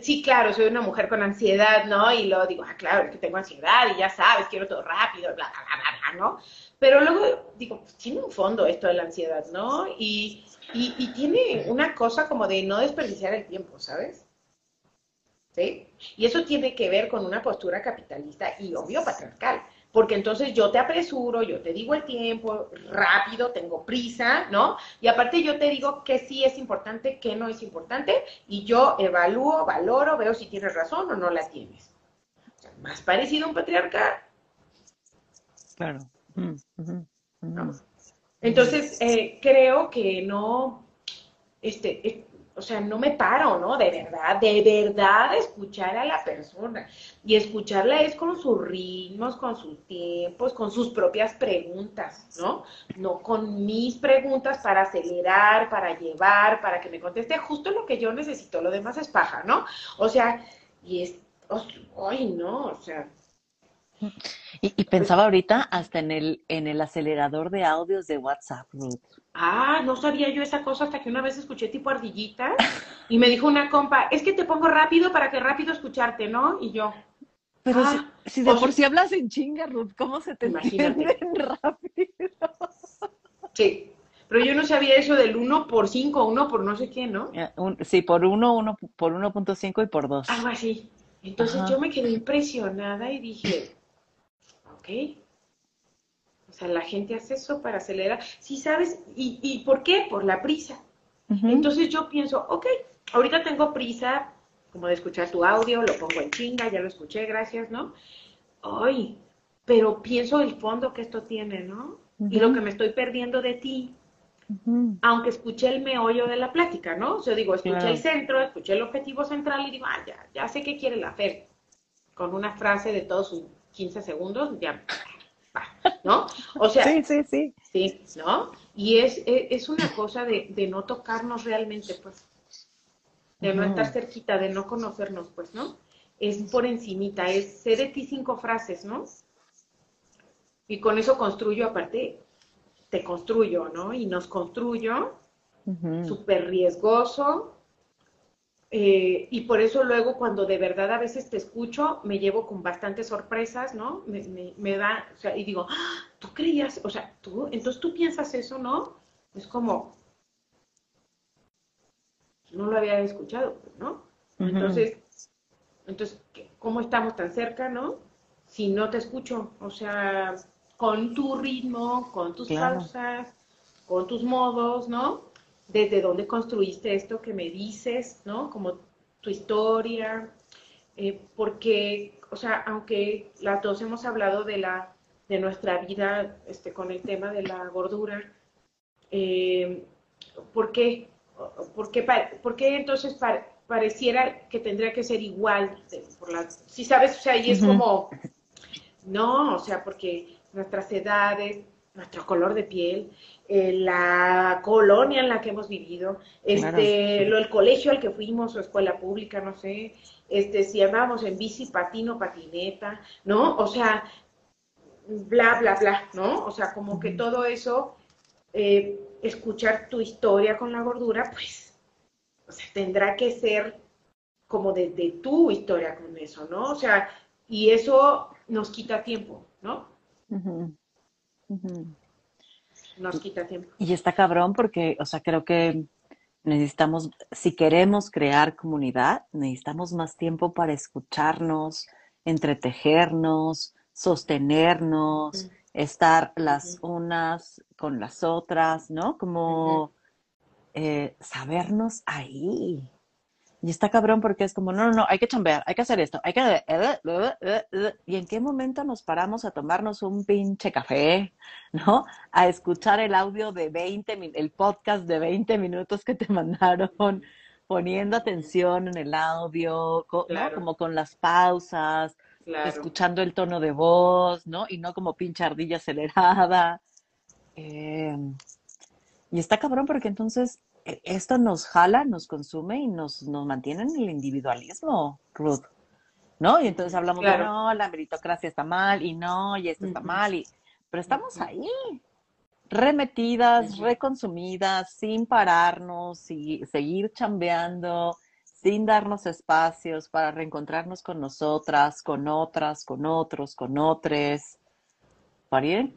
sí, claro, soy una mujer con ansiedad, ¿no? Y luego digo, ah, claro, es que tengo ansiedad y ya sabes, quiero todo rápido, bla, bla, bla, bla, ¿no? Pero luego digo, pues tiene un fondo esto de la ansiedad, ¿no? Y, y, y, tiene una cosa como de no desperdiciar el tiempo, ¿sabes? ¿Sí? Y eso tiene que ver con una postura capitalista y obvio patriarcal. Porque entonces yo te apresuro, yo te digo el tiempo, rápido, tengo prisa, ¿no? Y aparte yo te digo que sí es importante, que no es importante, y yo evalúo, valoro, veo si tienes razón o no la tienes. O sea, más parecido a un patriarcal. Claro. ¿No? Entonces, eh, creo que no, este, o sea, no me paro, ¿no? De verdad, de verdad escuchar a la persona. Y escucharla es con sus ritmos, con sus tiempos, con sus propias preguntas, ¿no? No con mis preguntas para acelerar, para llevar, para que me conteste justo lo que yo necesito. Lo demás es paja, ¿no? O sea, y es, ay, no, o sea, y, y, pensaba ahorita hasta en el, en el acelerador de audios de WhatsApp, Ruth. Ah, no sabía yo esa cosa hasta que una vez escuché tipo ardillita y me dijo una compa, es que te pongo rápido para que rápido escucharte, ¿no? Y yo. Pero ah, si, si, de por sí si hablas en chinga, Ruth, ¿cómo se te entienden rápido? Sí, pero yo no sabía eso del 1 por 5, 1 por no sé qué, ¿no? Un, sí, por 1, 1 por 1.5 y por 2. Algo así. Entonces Ajá. yo me quedé impresionada y dije, ¿ok? O sea, la gente hace eso para acelerar. Sí, ¿sabes? ¿Y, y por qué? Por la prisa. Entonces yo pienso, ok, ahorita tengo prisa como de escuchar tu audio, lo pongo en chinga, ya lo escuché, gracias, ¿no? Ay, pero pienso el fondo que esto tiene, ¿no? Y lo que me estoy perdiendo de ti, aunque escuché el meollo de la plática, ¿no? O sea, digo, escuché el centro, escuché el objetivo central y digo, ah, ya, ya sé qué quiere la Fer. Con una frase de todos sus 15 segundos, ya, ¿no? O sea, sí, sí, sí. Sí, ¿no? Y es, es, una cosa de, de, no tocarnos realmente, pues, de no estar cerquita, de no conocernos, pues, ¿no? Es por encimita, es sé de ti cinco frases, ¿no? Y con eso construyo, aparte, te construyo, ¿no? Y nos construyo, súper riesgoso, eh, y por eso luego cuando de verdad a veces te escucho, me llevo con bastantes sorpresas, ¿no? Me, me, da, o sea, y digo, ¡Ah! tú creías, o sea, tú, entonces tú piensas eso, ¿no? Es como, no lo había escuchado, ¿no? Entonces, entonces, ¿cómo estamos tan cerca, no? Si no te escucho, o sea, con tu ritmo, con tus pausas, con tus modos, ¿no? Desde dónde construiste esto que me dices, ¿no? Como tu historia, eh, porque, o sea, aunque las dos hemos hablado de la de nuestra vida este, con el tema de la gordura, eh, ¿por qué? ¿Por qué, entonces pareciera que tendría que ser igual? por la, si sabes, o sea, ahí es como, no, o sea, porque nuestras edades, nuestro color de piel, eh, la colonia en la que hemos vivido, este, lo, el colegio al que fuimos o escuela pública, no sé, este, si andamos en bici, patino, patineta, ¿no? O sea, bla, bla, bla, ¿no? O sea, como que todo eso, eh, escuchar tu historia con la gordura, pues, o sea, tendrá que ser como de, tu historia con eso, ¿no? O sea, y eso nos quita tiempo, ¿no? Nos quita tiempo. Y está cabrón porque, o sea, creo que necesitamos, si queremos crear comunidad, necesitamos más tiempo para escucharnos, entretejernos, sostenernos, estar las unas con las otras, ¿no? Como eh, sabernos ahí. Y está cabrón porque es como, no, no, no, hay que chambear, hay que hacer esto, hay que... Eh, eh, eh, ¿Y en qué momento nos paramos a tomarnos un pinche café, ¿no? A escuchar el audio de 20, el podcast de 20 minutos que te mandaron, poniendo atención en el audio, ¿no? Como con las pausas, escuchando el tono de voz, ¿no? Y no como pinche ardilla acelerada. y está cabrón porque entonces esto nos jala, nos consume y nos, nos mantiene en el individualismo, Ruth. ¿No? Y entonces hablamos de no, la meritocracia está mal y no, y esto está mal, y, pero estamos ahí, remetidas, reconsumidas, sin pararnos, y seguir chambeando, sin darnos espacios para reencontrarnos con nosotras, con otras, con otros, con otros, para ir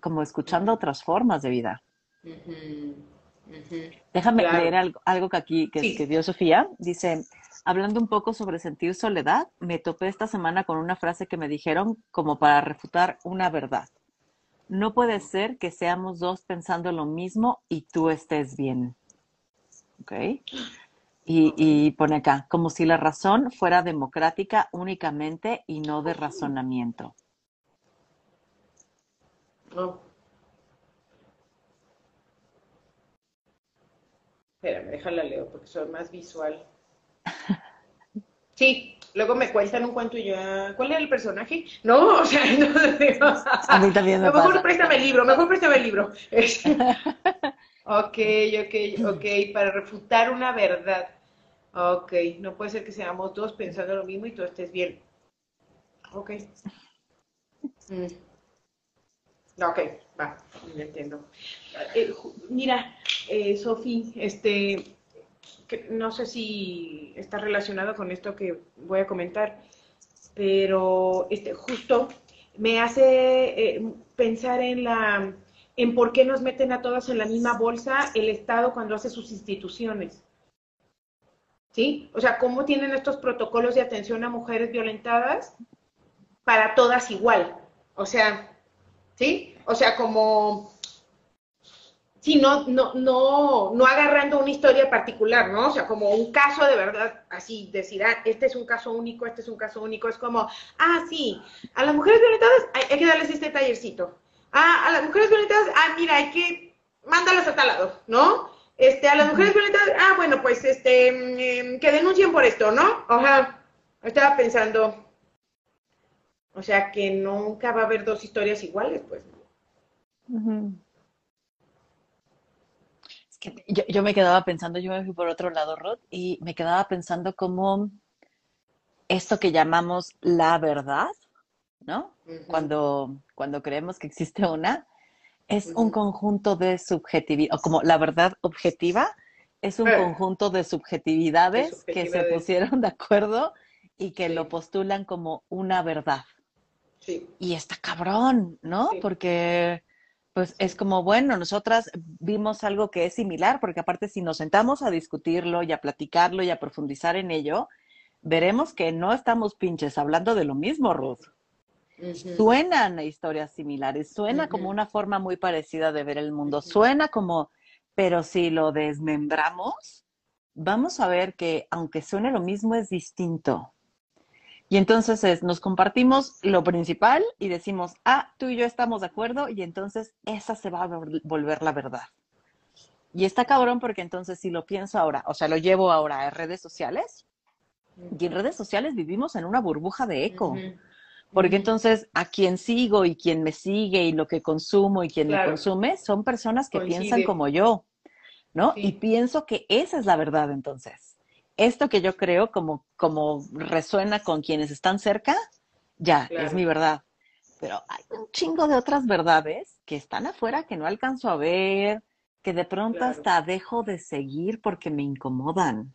como escuchando otras formas de vida. Déjame leer algo, algo, que aquí que, que dio Sofía. Dice, hablando un poco sobre sentir soledad, me topé esta semana con una frase que me dijeron como para refutar una verdad. No puede ser que seamos dos pensando lo mismo y tú estés bien. ¿Ok? Y, y pone acá, como si la razón fuera democrática únicamente y no de razonamiento. Oh. Espérame, déjala leo porque soy más visual. Sí, luego me cuentan un cuento y yo, ¿cuál era el personaje? No, o sea, no, a mí también me Mejor préstame el libro, mejor préstame el libro. ok, ok, ok, para refutar una verdad. Ok, no puede ser que seamos dos pensando lo mismo y tú estés bien. Ok. Mm. Ok, va, entiendo. Eh, mira, eh, Sofi, este, no sé si está relacionado con esto que voy a comentar, pero este, justo me hace eh, pensar en la en por qué nos meten a todas en la misma bolsa el Estado cuando hace sus instituciones. ¿Sí? O sea, ¿cómo tienen estos protocolos de atención a mujeres violentadas para todas igual? O sea, ¿sí? o sea, como, sí, no, no, no, no agarrando una historia particular, ¿no? O sea, como un caso de verdad, así, decir, ah, este es un caso único, este es un caso único, es como, ah, sí, a las mujeres violentadas hay, hay que darles este tallercito. Ah, a las mujeres violentadas, ah, mira, hay que, mándalas a tal lado, ¿no? Este, a las mujeres violentadas, ah, bueno, pues, este, mm, que denuncien por esto, ¿no? Ajá, estaba pensando, o sea, que nunca va a haber dos historias iguales, pues. Es que yo, yo, me quedaba pensando, yo me fui por otro lado, Rod, y me quedaba pensando cómo esto que llamamos la verdad, ¿no? Uh -huh. Cuando, cuando creemos que existe una, es uh -huh. un conjunto de subjetividad, o como la verdad objetiva, es un eh. conjunto de subjetividades, de subjetividades, que se pusieron de acuerdo y que sí. lo postulan como una verdad. Sí. Y está cabrón, ¿no? Sí. Porque pues es como, bueno, nosotras vimos algo que es similar, porque aparte si nos sentamos a discutirlo y a platicarlo y a profundizar en ello, veremos que no estamos pinches hablando de lo mismo, Ruth. Uh -huh. Suenan a historias similares, suena uh -huh. como una forma muy parecida de ver el mundo, uh -huh. suena como, pero si lo desmembramos, vamos a ver que aunque suene lo mismo, es distinto. Y entonces es, nos compartimos lo principal y decimos, ah, tú y yo estamos de acuerdo y entonces esa se va a volver la verdad. Y está cabrón porque entonces si lo pienso ahora, o sea, lo llevo ahora a redes sociales y en redes sociales vivimos en una burbuja de eco. Uh -huh. Porque entonces a quien sigo y quien me sigue y lo que consumo y quien claro. me consume son personas que Coincide. piensan como yo, ¿no? Sí. Y pienso que esa es la verdad entonces esto que yo creo como, como resuena con quienes están cerca, ya, claro. es mi verdad. Pero hay un chingo de otras verdades que están afuera que no alcanzo a ver, que de pronto claro. hasta dejo de seguir porque me incomodan.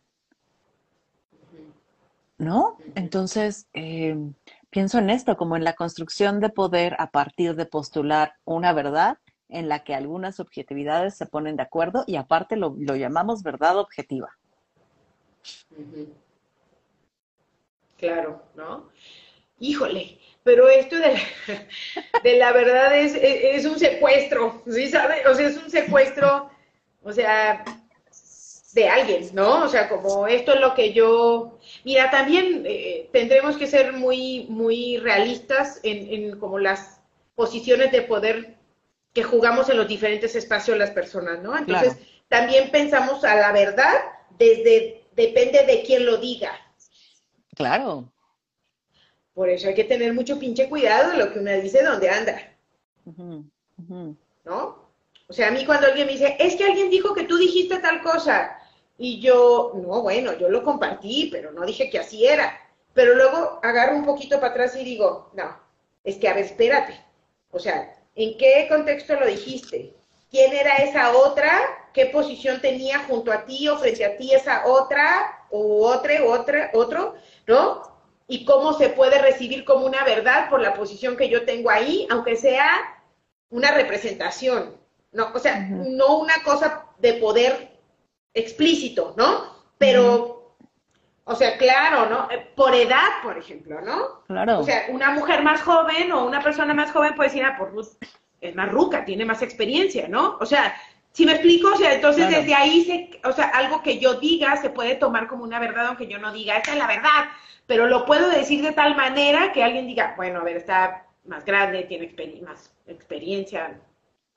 ¿No? Entonces, eh, pienso en esto, como en la construcción de poder a partir de postular una verdad en la que algunas subjetividades se ponen de acuerdo y aparte lo, lo llamamos verdad objetiva. Claro, ¿no? Híjole, pero esto de la, de la verdad es, es, es, un secuestro, ¿sí sabe? O sea, es un secuestro, o sea, de alguien, ¿no? O sea, como esto es lo que yo... Mira, también eh, tendremos que ser muy, muy realistas en, en como las posiciones de poder que jugamos en los diferentes espacios las personas, ¿no? Entonces, claro. también pensamos a la verdad desde depende de quién lo diga. Claro. Por eso hay que tener mucho pinche cuidado de lo que uno dice, dónde anda. Uh -huh. Uh -huh. ¿No? O sea, a mí cuando alguien me dice, es que alguien dijo que tú dijiste tal cosa, y yo, no, bueno, yo lo compartí, pero no dije que así era. Pero luego agarro un poquito para atrás y digo, no, es que a ver, espérate. O sea, ¿en qué contexto lo dijiste? ¿Quién era esa otra? Qué posición tenía junto a ti o frente a ti esa otra o otra u otra, otro, ¿no? Y cómo se puede recibir como una verdad por la posición que yo tengo ahí, aunque sea una representación, ¿no? O sea, uh -huh. no una cosa de poder explícito, ¿no? Pero, uh -huh. o sea, claro, ¿no? Por edad, por ejemplo, ¿no? Claro. O sea, una mujer más joven o una persona más joven puede decir, ah, por Ruth es más ruca, tiene más experiencia, ¿no? O sea, si me explico, o sea, entonces claro. desde ahí, se, o sea, algo que yo diga se puede tomar como una verdad, aunque yo no diga, esa es la verdad, pero lo puedo decir de tal manera que alguien diga, bueno, a ver, está más grande, tiene exper más experiencia,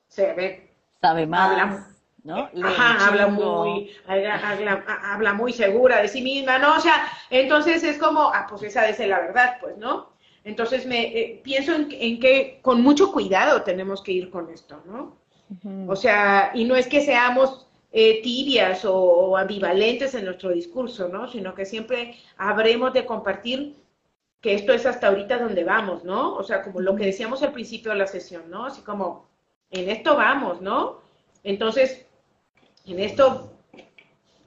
se ve, sabe más, habla, ¿no? Ajá, habla muy, habla, habla, habla, muy segura de sí misma, ¿no? O sea, entonces es como, ah, pues esa ser la verdad, pues, ¿no? Entonces me eh, pienso en, en que con mucho cuidado tenemos que ir con esto, ¿no? O sea, y no es que seamos eh, tibias o, o, ambivalentes en nuestro discurso, ¿no? Sino que siempre habremos de compartir que esto es hasta ahorita donde vamos, ¿no? O sea, como lo que decíamos al principio de la sesión, ¿no? Así como, en esto vamos, ¿no? Entonces, en esto,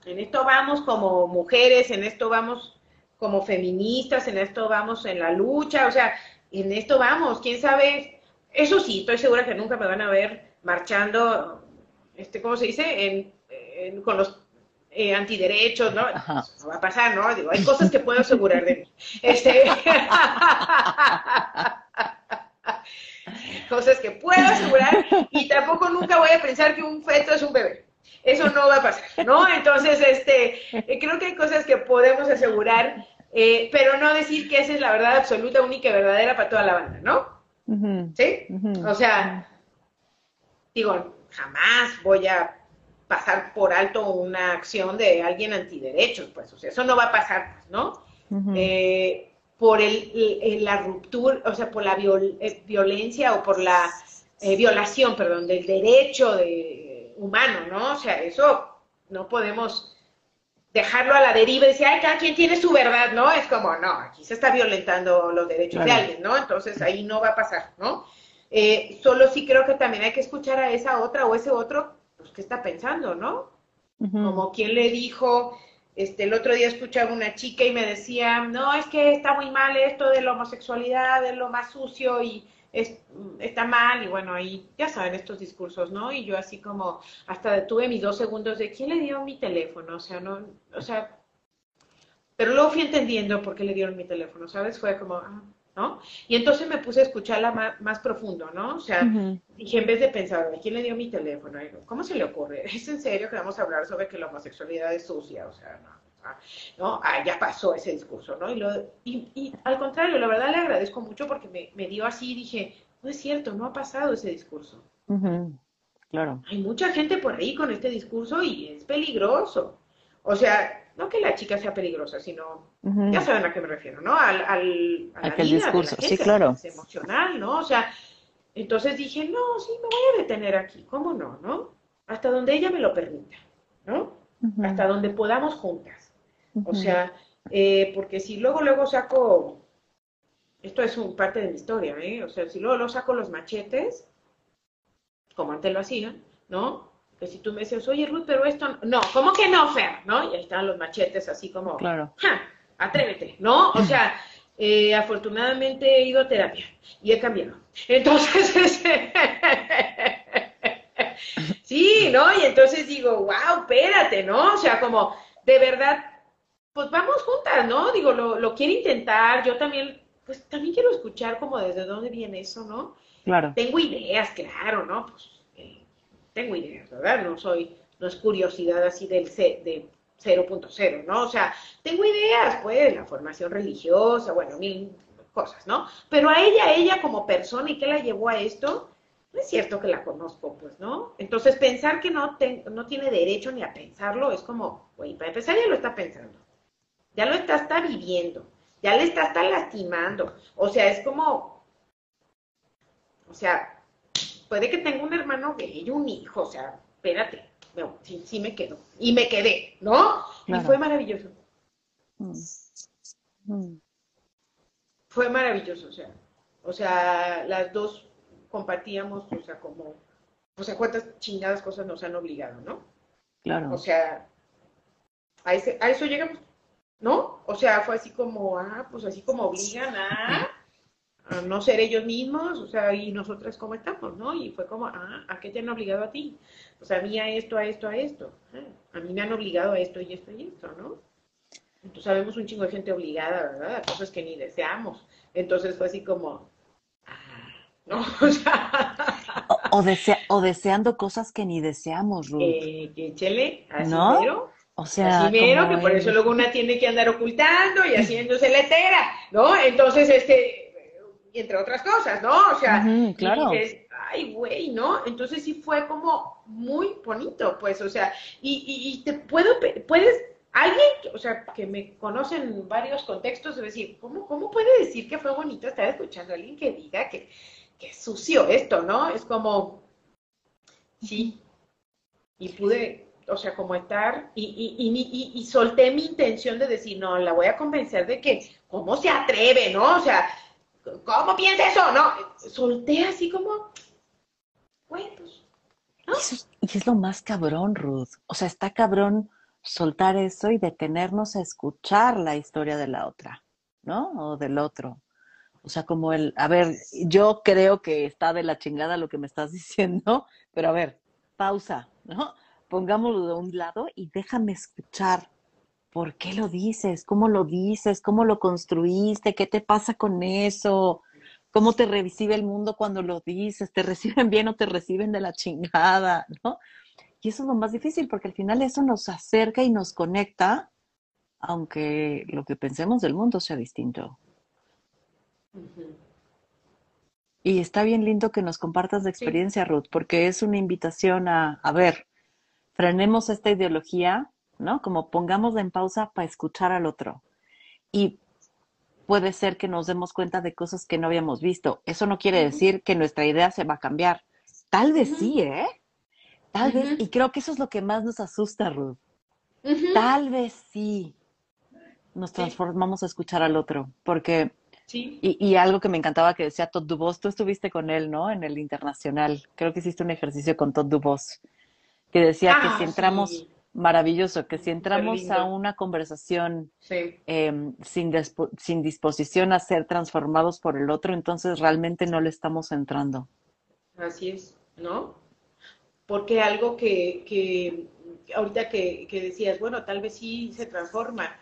en esto vamos como mujeres, en esto vamos como feministas, en esto vamos en la lucha, o sea, en esto vamos, quién sabe, eso sí, estoy segura que nunca me van a ver marchando, este, ¿cómo se dice? En, en, con los eh, antiderechos, ¿no? No va a pasar, ¿no? Digo, hay cosas que puedo asegurar de mí. Este... cosas que puedo asegurar y tampoco nunca voy a pensar que un feto es un bebé. Eso no va a pasar, ¿no? Entonces, este, eh, creo que hay cosas que podemos asegurar, eh, pero no decir que esa es la verdad absoluta, única y verdadera para toda la banda, ¿no? ¿Sí? O sea, digo, jamás voy a pasar por alto una acción de alguien antiderechos, pues, o sea, eso no va a pasar, pues, ¿no? eh, por el, la ruptura, o sea, por la eh, violencia o por la eh, violación, perdón, del derecho de, humano, ¿no? O sea, eso no podemos dejarlo a la deriva y decir, ay, cada quien tiene su verdad, ¿no? Es como, no, aquí se está violentando los derechos de alguien, ¿no? Entonces ahí no va a pasar, ¿no? Eh, solo sí creo que también hay que escuchar a esa otra o ese otro, pues, ¿qué está pensando, no? Como quien le dijo, este, el otro día escuchaba una chica y me decía, no, es que está muy mal esto de la homosexualidad, es lo más sucio y es, está mal. Y bueno, ahí ya saben estos discursos, ¿no? Y yo así como hasta detuve mis dos segundos de, ¿quién le dio mi teléfono? O sea, no, o sea, pero luego fui entendiendo por qué le dieron mi teléfono, ¿sabes? Fue como, ah, ¿no? Y entonces me puse a escucharla más, profundo, ¿no? O sea, dije, en vez de pensar, ¿a quién le dio mi teléfono? ¿Cómo se le ocurre? ¿Es en serio que vamos a hablar sobre que la homosexualidad es sucia? O sea, no. ¿no? Ah, ya pasó ese discurso, ¿no? Y, lo, y, al contrario, la verdad le agradezco mucho porque me, me, dio así y dije, no es cierto, no ha pasado ese discurso. Claro. Hay mucha gente por ahí con este discurso y es peligroso. O sea, no que la chica sea peligrosa, sino, ya saben a qué me refiero, ¿no? Al, al a la discurso, sí, claro. Es emocional, ¿no? O sea, entonces dije, no, sí, me voy a detener aquí, ¿cómo no, no? Hasta donde ella me lo permita, ¿no? Hasta donde podamos juntas. O sea, eh, porque si luego, luego saco, esto es un parte de mi historia, ¿eh? O sea, si luego, luego saco los machetes, como antes lo hacían, ¿no? Que si tú me dices, oye Ruth, pero esto, no, ¿cómo que no, Fer? ¿No? Y ahí están los machetes así como, claro. ¡ja! Atrévete, ¿no? O sea, eh, afortunadamente he ido a terapia y he cambiado. Entonces, este, sí, ¿no? Y entonces digo, wow, espérate, ¿no? O sea, como, de verdad, pues vamos juntas, ¿no? Digo, lo, lo quiero intentar, yo también, pues también quiero escuchar como desde dónde viene eso, ¿no? Claro. Tengo ideas, claro, ¿no? Pues tengo ideas, ¿verdad? No soy, no es curiosidad así del C, de 0.0, ¿no? O sea, tengo ideas, pues, la formación religiosa, bueno, mil cosas, ¿no? Pero a ella, ella como persona y qué la llevó a esto, no es cierto que la conozco, pues, ¿no? Entonces, pensar que no, no tiene derecho ni a pensarlo es como, güey, para empezar ya lo está pensando, ya lo está, está viviendo, ya le está, está lastimando, o sea, es como, o sea, puede que tenga un hermano gay y un hijo, o sea, espérate, no, sí, sí me quedo. Y me quedé, ¿no? Y fue maravilloso. Mm. Mm. Fue maravilloso, o sea, o sea, las dos compartíamos, o sea, como, o sea, cuántas chingadas cosas nos han obligado, ¿no? Claro. O sea, a, ese, a eso llegamos, ¿no? O sea, fue así como, ah, pues así como obligan a a no ser ellos mismos, o sea, y nosotras cómo estamos, ¿no? Y fue como, ah, ¿a qué te han obligado a ti? Pues a mí a esto, a esto, a esto. Ah, a mí me han obligado a esto y esto y esto, ¿no? Entonces sabemos un chingo de gente obligada, ¿verdad? A cosas que ni deseamos. Entonces fue así como, ah, ¿no? O sea... O, o, deseando cosas que ni deseamos, Ruth. Eh, que así ¿No? O sea, así mero, que por eso luego una tiene que andar ocultando y haciéndose letera, ¿no? Entonces, este, entre otras cosas, ¿no? O sea, claro. y dices, ay, güey, ¿no? Entonces sí fue como muy bonito, pues, o sea, y, y, te puedo, puedes, alguien, o sea, que me conoce en varios contextos, decir, ¿cómo, ¿cómo puede decir que fue bonito estar escuchando a alguien que diga que, que es sucio esto, ¿no? Es como, sí, y pude, o sea, como estar, y, y, y, y, solté mi intención de decir, no, la voy a convencer de que, ¿cómo se atreve, no? O sea, ¿cómo piensa eso? No, solté así como, güey, pues, y es lo más cabrón, Ruth. O sea, está cabrón soltar eso y detenernos a escuchar la historia de la otra, ¿no? O del otro. O sea, como el, a ver, yo creo que está de la chingada lo que me estás diciendo, pero a ver, pausa, ¿no? Pongámoslo de un lado y déjame escuchar ¿por qué lo dices? ¿Cómo lo dices? ¿Cómo lo construiste? ¿Qué te pasa con eso? cómo te recibe el mundo cuando lo dices, te reciben bien o te reciben de la chingada, ¿no? Y eso es lo más difícil, porque al final eso nos acerca y nos conecta, aunque lo que pensemos del mundo sea distinto. Y está bien lindo que nos compartas de experiencia, Ruth, porque es una invitación a, a ver, frenemos esta ideología, ¿no? Como pongamos en pausa para escuchar al otro. Y puede ser que nos demos cuenta de cosas que no habíamos visto. Eso no quiere decir que nuestra idea se va a cambiar. Tal vez sí, ¿eh? Tal vez, y creo que eso es lo que más nos asusta, Ruth. Tal vez sí nos transformamos a escuchar al otro, porque Sí. y, y algo que me encantaba que decía Todd Dubos, tú estuviste con él, ¿no? En el internacional. Creo que hiciste un ejercicio con Todd Dubos, que decía que Ah, si entramos, sí. Maravilloso, que si entramos a una conversación Sí. eh, sin, disposición a ser transformados por el otro, entonces realmente no le estamos entrando. Así es, ¿no? Porque algo que, que ahorita que, que decías, bueno, tal vez sí se transforma.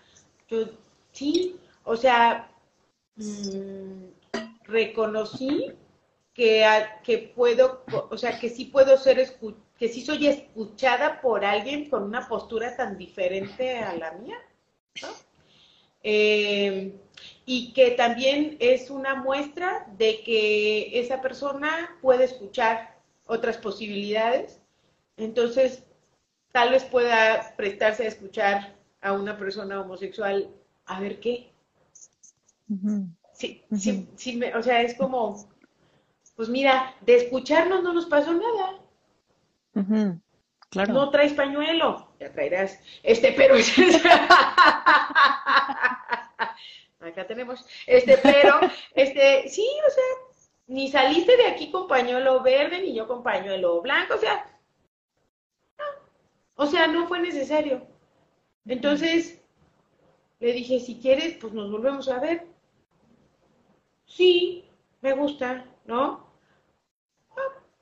Yo, sí, o sea, mm, reconocí que, que puedo, o sea, que sí puedo ser, escu- que sí soy escuchada por alguien con una postura tan diferente a la mía, ¿no? Eh, y que también es una muestra de que esa persona puede escuchar otras posibilidades. Entonces, tal vez pueda prestarse a escuchar a una persona homosexual a ver qué. Sí, sí, sí me- o sea, es como, pues mira, de escucharnos no nos pasó nada. No traes pañuelo, ya traerás. Este, pero acá tenemos. Este, pero, este, sí, o sea, ni saliste de aquí con pañuelo verde, ni yo con pañuelo blanco, o sea, no. O sea, no fue necesario. Entonces, le dije, si quieres, pues nos volvemos a ver. Sí, me gusta, ¿no?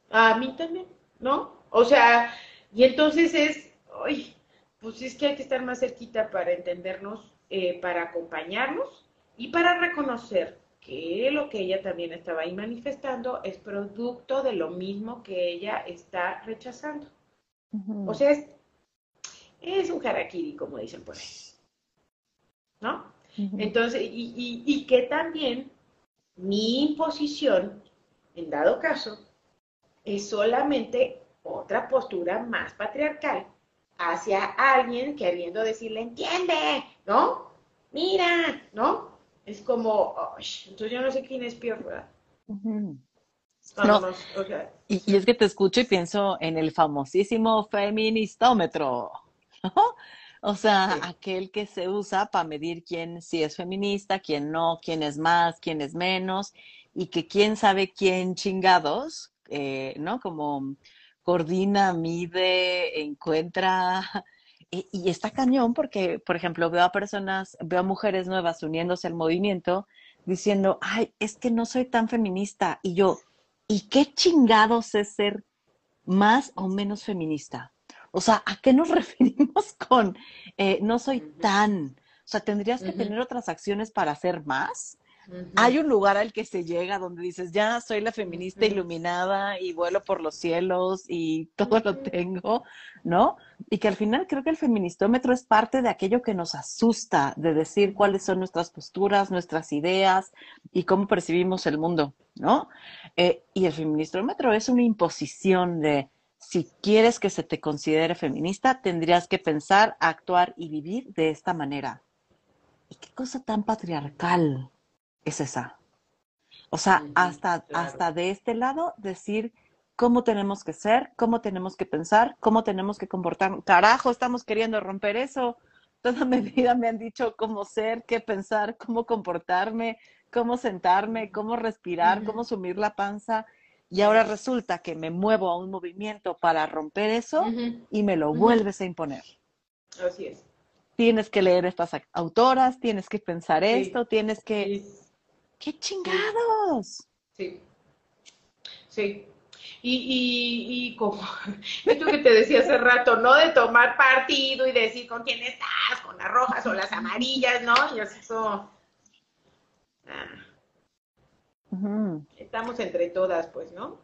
Ah, A mí también, ¿no? O sea, y entonces es, ay, pues es que hay que estar más cerquita para entendernos, eh, para acompañarnos y para reconocer que lo que ella también estaba ahí manifestando es producto de lo mismo que ella está rechazando. O sea, es, es un harakiri, como dicen por ahí. ¿No? Entonces, y, y, y que también mi imposición, en dado caso, es solamente otra postura más patriarcal hacia alguien queriendo decirle, entiende, ¿no? Mira, ¿no? Es como, "Ay, entonces yo no sé quién es peor, ¿verdad? Ujú. Cuando No. Y, y es que te escucho y pienso en el famosísimo feministómetro, ¿no? O sea, Sí. aquel que se usa para medir quién sí es feminista, quién no, quién es más, quién es menos, y que quién sabe quién chingados, eh, ¿no? Como coordina, mide, encuentra. Y, y está cañón porque, por ejemplo, veo a personas, veo a mujeres nuevas uniéndose al movimiento diciendo, ay, es que no soy tan feminista. Y yo, ¿y qué chingados es ser más o menos feminista? O sea, ¿a qué nos referimos con eh, no soy tan? O sea, ¿tendrías que tener otras acciones para hacer más? Hay un lugar al que se llega donde dices, ya soy la feminista iluminada y vuelo por los cielos y todo lo tengo, ¿no? Y que al final creo que el feministómetro es parte de aquello que nos asusta, de decir cuáles son nuestras posturas, nuestras ideas y cómo percibimos el mundo, ¿no? Eh, y el feministómetro es una imposición de, si quieres que se te considere feminista, tendrías que pensar, actuar y vivir de esta manera. ¿Y qué cosa tan patriarcal es esa? O sea, hasta, claro. hasta de este lado, decir cómo tenemos que ser, cómo tenemos que pensar, cómo tenemos que comportarnos. Carajo, estamos queriendo romper eso. Toda mi vida me han dicho cómo ser, qué pensar, cómo comportarme, cómo sentarme, cómo respirar, cómo sumir la panza. Y ahora resulta que me muevo a un movimiento para romper eso y me lo vuelves a imponer. Así es. Tienes que leer estas autoras, tienes que pensar Sí. esto, tienes que... Sí. ¡Qué chingados! Sí, sí. Y, y, y como esto que te decía hace rato, ¿no? De tomar partido y decir con quién estás, con las rojas o las amarillas, ¿no? Y como... ah, Estamos entre todas, pues, ¿no?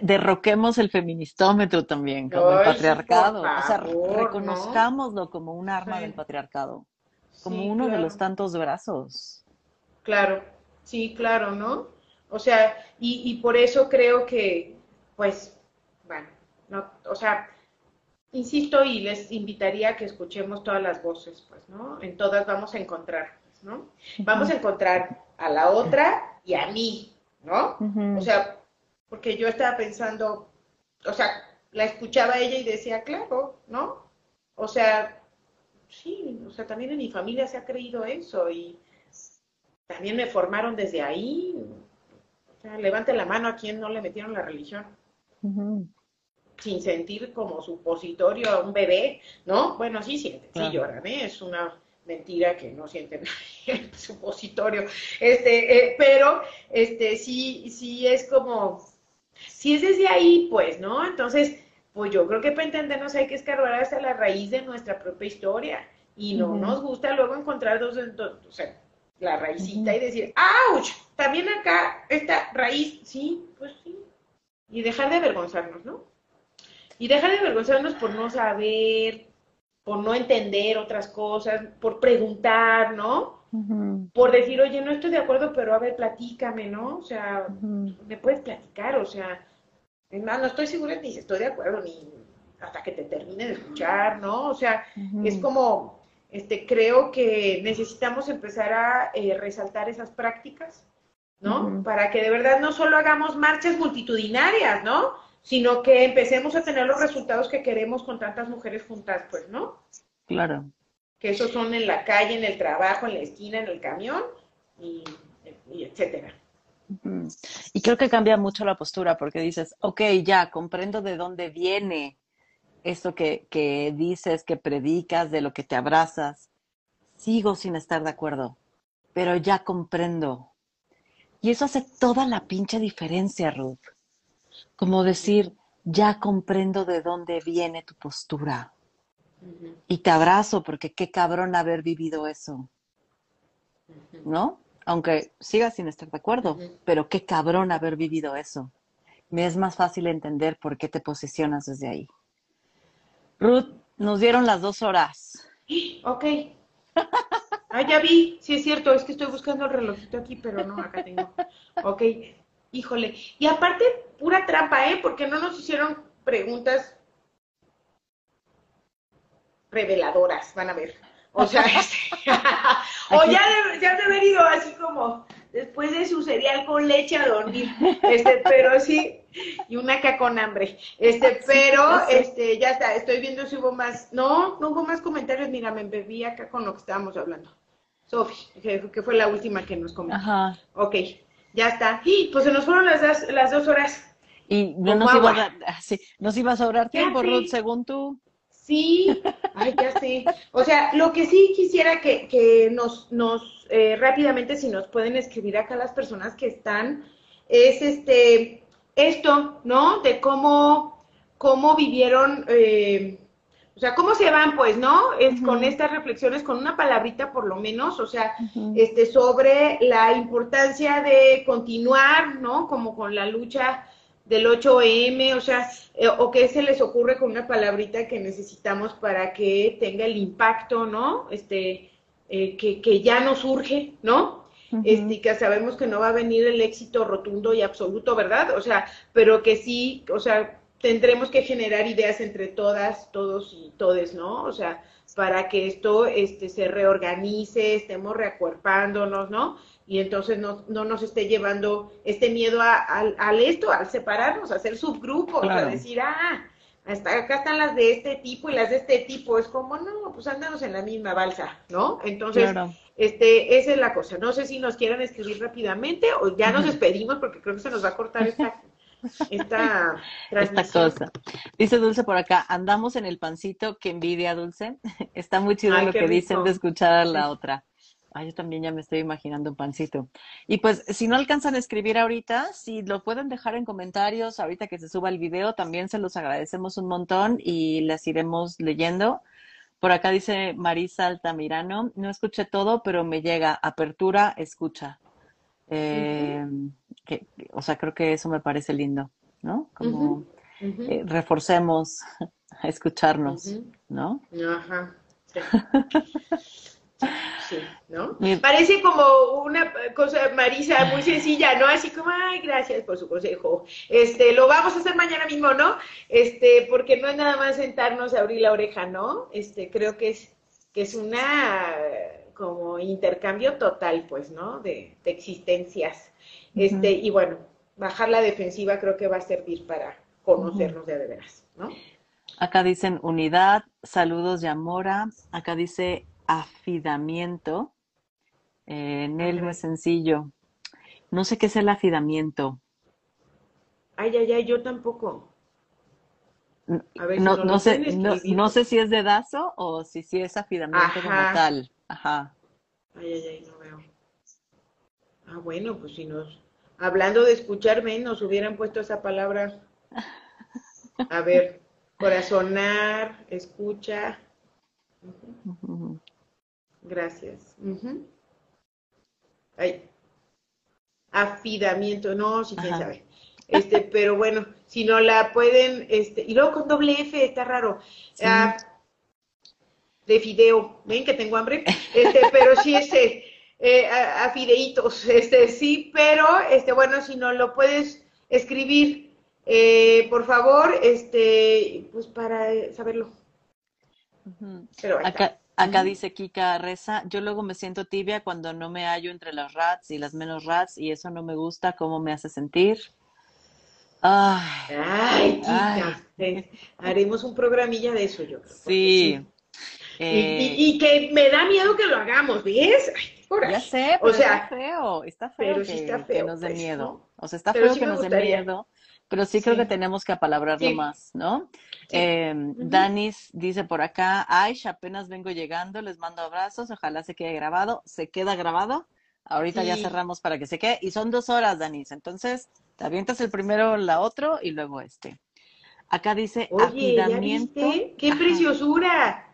derroquemos el feministómetro también, como el patriarcado. o sea, reconozcámoslo como un arma del patriarcado, como uno de los tantos brazos. Claro, sí, claro, ¿no? O sea, y, y por eso creo que, pues, bueno, no, o sea, insisto y les invitaría a que escuchemos todas las voces, pues, ¿no? En todas vamos a encontrar, pues, ¿no? Vamos a encontrar a la otra y a mí, ¿no? O sea, porque yo estaba pensando, o sea, la escuchaba ella y decía, claro, ¿no? O sea, sí, o sea, también en mi familia se ha creído eso y también me formaron desde ahí. O sea, levante la mano a quien no le metieron la religión. Sin sentir como supositorio a un bebé, ¿no? Bueno, sí sienten, sí lloran, ¿eh? Es una mentira que no sienten el supositorio. Este, eh, pero este sí, sí es como si es desde ahí, pues, ¿no? Entonces, pues yo creo que para entendernos hay que escarbar hasta la raíz de nuestra propia historia. Y no nos gusta luego encontrar dos, o sea, la raícita y decir, ¡auch! También acá esta raíz, sí, pues sí. Y dejar de avergonzarnos, ¿no? Y dejar de avergonzarnos por no saber, por no entender otras cosas, por preguntar, ¿no? por decir, oye, no estoy de acuerdo, pero a ver, platícame, ¿no? O sea, me puedes platicar, o sea, no estoy segura ni si estoy de acuerdo, ni hasta que te termine de escuchar, ¿no? O sea, es como, este, creo que necesitamos empezar a eh, resaltar esas prácticas, ¿no? Para que de verdad no solo hagamos marchas multitudinarias, ¿no? Sino que empecemos a tener los resultados que queremos con tantas mujeres juntas, pues, ¿no? Claro que esos son en la calle, en el trabajo, en la esquina, en el camión, y, etcétera. Y creo que cambia mucho la postura porque dices, ok, ya comprendo de dónde viene esto que, que dices, que predicas, de lo que te abrazas. Sigo sin estar de acuerdo, pero ya comprendo. Y eso hace toda la pinche diferencia, Ruth. Como decir, ya comprendo de dónde viene tu postura. Y te abrazo porque qué cabrón haber vivido eso. ¿No? Aunque sigas sin estar de acuerdo, pero qué cabrón haber vivido eso. Me es más fácil entender por qué te posicionas desde ahí. Ruth, nos dieron las dos horas. Ok. Ah, ya vi, sí es cierto, es que estoy buscando el relojito aquí, pero no, acá tengo. Ok, híjole. Y aparte, pura trampa, ¿eh? Porque no nos hicieron preguntas reveladoras, van a ver. O sea, este, o ya de, ya de haber ido así como después de su cereal con leche a dormir, este, pero sí, y una acá con hambre, este, pero, este, ya está, estoy viendo si hubo más, no, no hubo más comentarios, mira, me bebí acá con lo que estábamos hablando. Sofi, que, fue la última que nos comentó. Ajá. Ok, ya está. Y pues se nos fueron las, dos, las dos horas. Y no nos iba, a, sí, nos iba a sobrar tiempo, Ruth, según tú. Sí, ay, ya sé. O sea, lo que sí quisiera que, que nos, nos eh, rápidamente, si nos pueden escribir acá las personas que están, es este, esto, ¿no? De cómo, cómo vivieron, eh, o sea, cómo se van, pues, ¿no? Es, Con estas reflexiones, con una palabrita por lo menos, o sea, este, sobre la importancia de continuar, ¿no? Como con la lucha del 8M, o sea, eh, o qué se les ocurre con una palabrita que necesitamos para que tenga el impacto, ¿no? Este, eh, que, que, ya nos surge, ¿no? Este, que sabemos que no va a venir el éxito rotundo y absoluto, ¿verdad? O sea, pero que sí, o sea, tendremos que generar ideas entre todas, todos y todes, ¿no? O sea, para que esto este, se reorganice, estemos reacuerpándonos, ¿no? y entonces no, no nos esté llevando este miedo a, esto, al separarnos, a hacer subgrupos, a decir, ah, hasta acá están las de este tipo y las de este tipo, es como, no, pues andamos en la misma balsa, ¿no? Entonces, este, esa es la cosa. No sé si nos quieran escribir rápidamente o ya nos despedimos porque creo que se nos va a cortar esta, esta, esta cosa. Dice Dulce por acá, andamos en el pancito, que envidia Dulce. Está muy chido lo que dicen de escuchar a la otra. Ah, yo también ya me estoy imaginando un pancito. Y pues, si no alcanzan a escribir ahorita, si lo pueden dejar en comentarios ahorita que se suba el video, también se los agradecemos un montón y les iremos leyendo. Por acá dice Marisa Altamirano, no escuché todo, pero me llega. Apertura, escucha. Eh, que, o sea, creo que eso me parece lindo, ¿no? Como eh, reforcemos a escucharnos, ¿no? Ajá. Sí. ¿no? Parece como una cosa, Marisa, muy sencilla, ¿no? Así como, ay, gracias por su consejo. Este, lo vamos a hacer mañana mismo, ¿no? Este, porque no es nada más sentarnos a abrir la oreja, ¿no? Este, creo que es, que es una como intercambio total, pues, ¿no? De, existencias. Este, y bueno, bajar la defensiva creo que va a servir para conocernos de, de veras, ¿no? Acá dicen unidad, saludos de Amora. Acá dice afidamiento. Eh, en él no es sencillo. No sé qué es el afidamiento. Ay, ay, ay, yo tampoco. A ver, no, no, sé, no, sé si es dedazo o si, si es afidamiento como tal. Ajá. Ay, ay, ay, no veo. Ah, bueno, pues si nos, hablando de escucharme, nos hubieran puesto esa palabra. A ver, corazonar, escucha. Gracias. Ay. Afidamiento, no, si quién sabe. Este, pero bueno, si no la pueden, este, y luego con doble F, está raro. Ah, de fideo, ven que tengo hambre, este, pero sí este, eh, a, fideitos, este, sí, pero, este, bueno, si no lo puedes escribir, eh, por favor, este, pues para saberlo. Pero acá, Acá dice Kika Reza, yo luego me siento tibia cuando no me hallo entre las rats y las menos rats y eso no me gusta, ¿cómo me hace sentir? Ay, Kika, haremos un programilla de eso, yo creo. Sí. Eh, y, que me da miedo que lo hagamos, ¿ves? ya sé, pero o sea, está feo, está feo, que, está feo nos dé pues, miedo. O sea, está feo que nos dé miedo, pero sí, creo que tenemos que apalabrarlo más, ¿no? Eh, Danis dice por acá, Aisha, apenas vengo llegando, les mando abrazos, ojalá se quede grabado. Se queda grabado. Ahorita ya cerramos para que se quede. Y son dos horas, Danis. Entonces, te avientas el primero, la otro y luego este. Acá dice afidamiento. ¡Qué preciosura!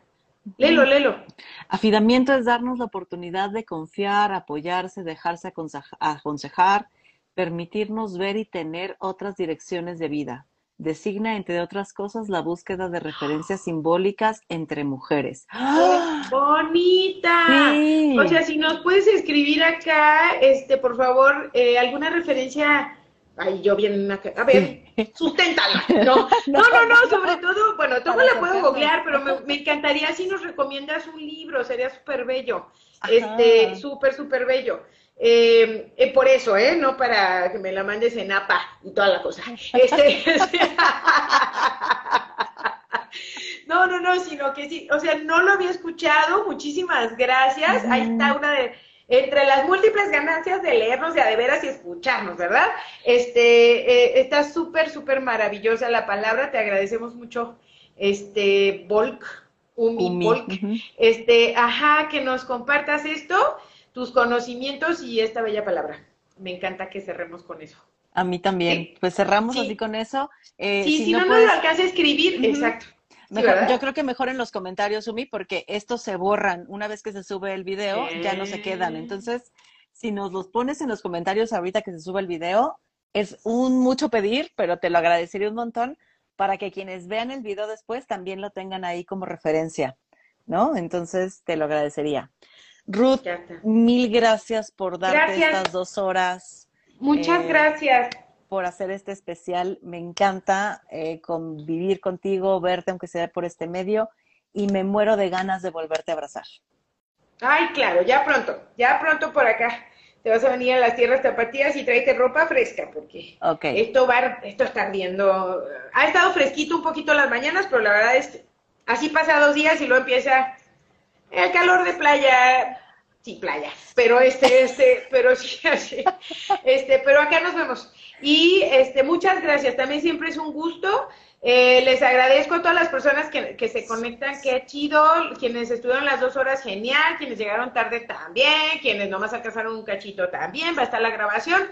Lelo, lelo. Afidamiento es darnos la oportunidad de confiar, apoyarse, dejarse aconsejar, permitirnos ver y tener otras direcciones de vida designa, entre otras cosas, la búsqueda de referencias simbólicas entre mujeres. ¡Ah! ¡Bonita! O sea, si nos puedes escribir acá, este, por favor, eh, alguna referencia. Ay, yo bien, a ver, susténtala. No, no, no, no, sobre todo, bueno, todo la puedo googlear, pero me, encantaría si nos recomiendas un libro, sería súper bello. Este, súper, súper bello. Eh, eh, por eso, ¿eh? No para que me la mandes en APA y toda la cosa. Este, no, no, no, sino que sí, o sea, no lo había escuchado, muchísimas gracias. Ahí está una de, entre las múltiples ganancias de leernos de a de veras y escucharnos, ¿verdad? Este, eh, está súper, súper maravillosa la palabra, te agradecemos mucho, este, Volk, Umi, Volk, este, ajá, que nos compartas esto tus conocimientos y esta bella palabra. Me encanta que cerremos con eso. A mí también. Pues cerramos así con eso. Eh, sí, si, no, nos alcanza a escribir, exacto. yo creo que mejor en los comentarios, Umi, porque estos se borran. Una vez que se sube el video, ya no se quedan. Entonces, si nos los pones en los comentarios ahorita que se sube el video, es un mucho pedir, pero te lo agradecería un montón para que quienes vean el video después también lo tengan ahí como referencia, ¿no? Entonces, te lo agradecería. Ruth, mil gracias por darte estas dos horas. Muchas eh, gracias. Por hacer este especial. Me encanta eh, convivir contigo, verte, aunque sea por este medio, y me muero de ganas de volverte a abrazar. Ay, claro, ya pronto, ya pronto por acá. Te vas a venir a las tierras tapatías y tráete ropa fresca, porque esto va, esto está ardiendo. Ha estado fresquito un poquito las mañanas, pero la verdad es que así pasa dos días y luego empieza el calor de playa, sí, playa, pero este, este, pero sí, así, este, pero acá nos vemos. Y este, muchas gracias, también siempre es un gusto. Eh, les agradezco a todas las personas que, que, se conectan, qué chido, quienes estuvieron las dos horas, genial, quienes llegaron tarde también, quienes nomás alcanzaron un cachito también, va a estar la grabación.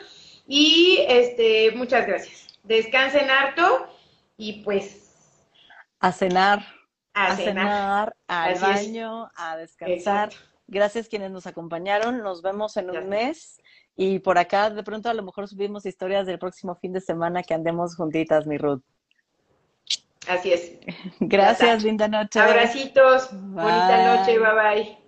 Y este, muchas gracias. Descansen harto y pues. A cenar a, cenar, al baño, a descansar. Gracias quienes nos acompañaron. Nos vemos en un mes Y por acá de pronto a lo mejor subimos historias del próximo fin de semana que andemos juntitas, mi Ruth. Así es. Gracias, linda noche. Abracitos. Bonita noche. Bye bye.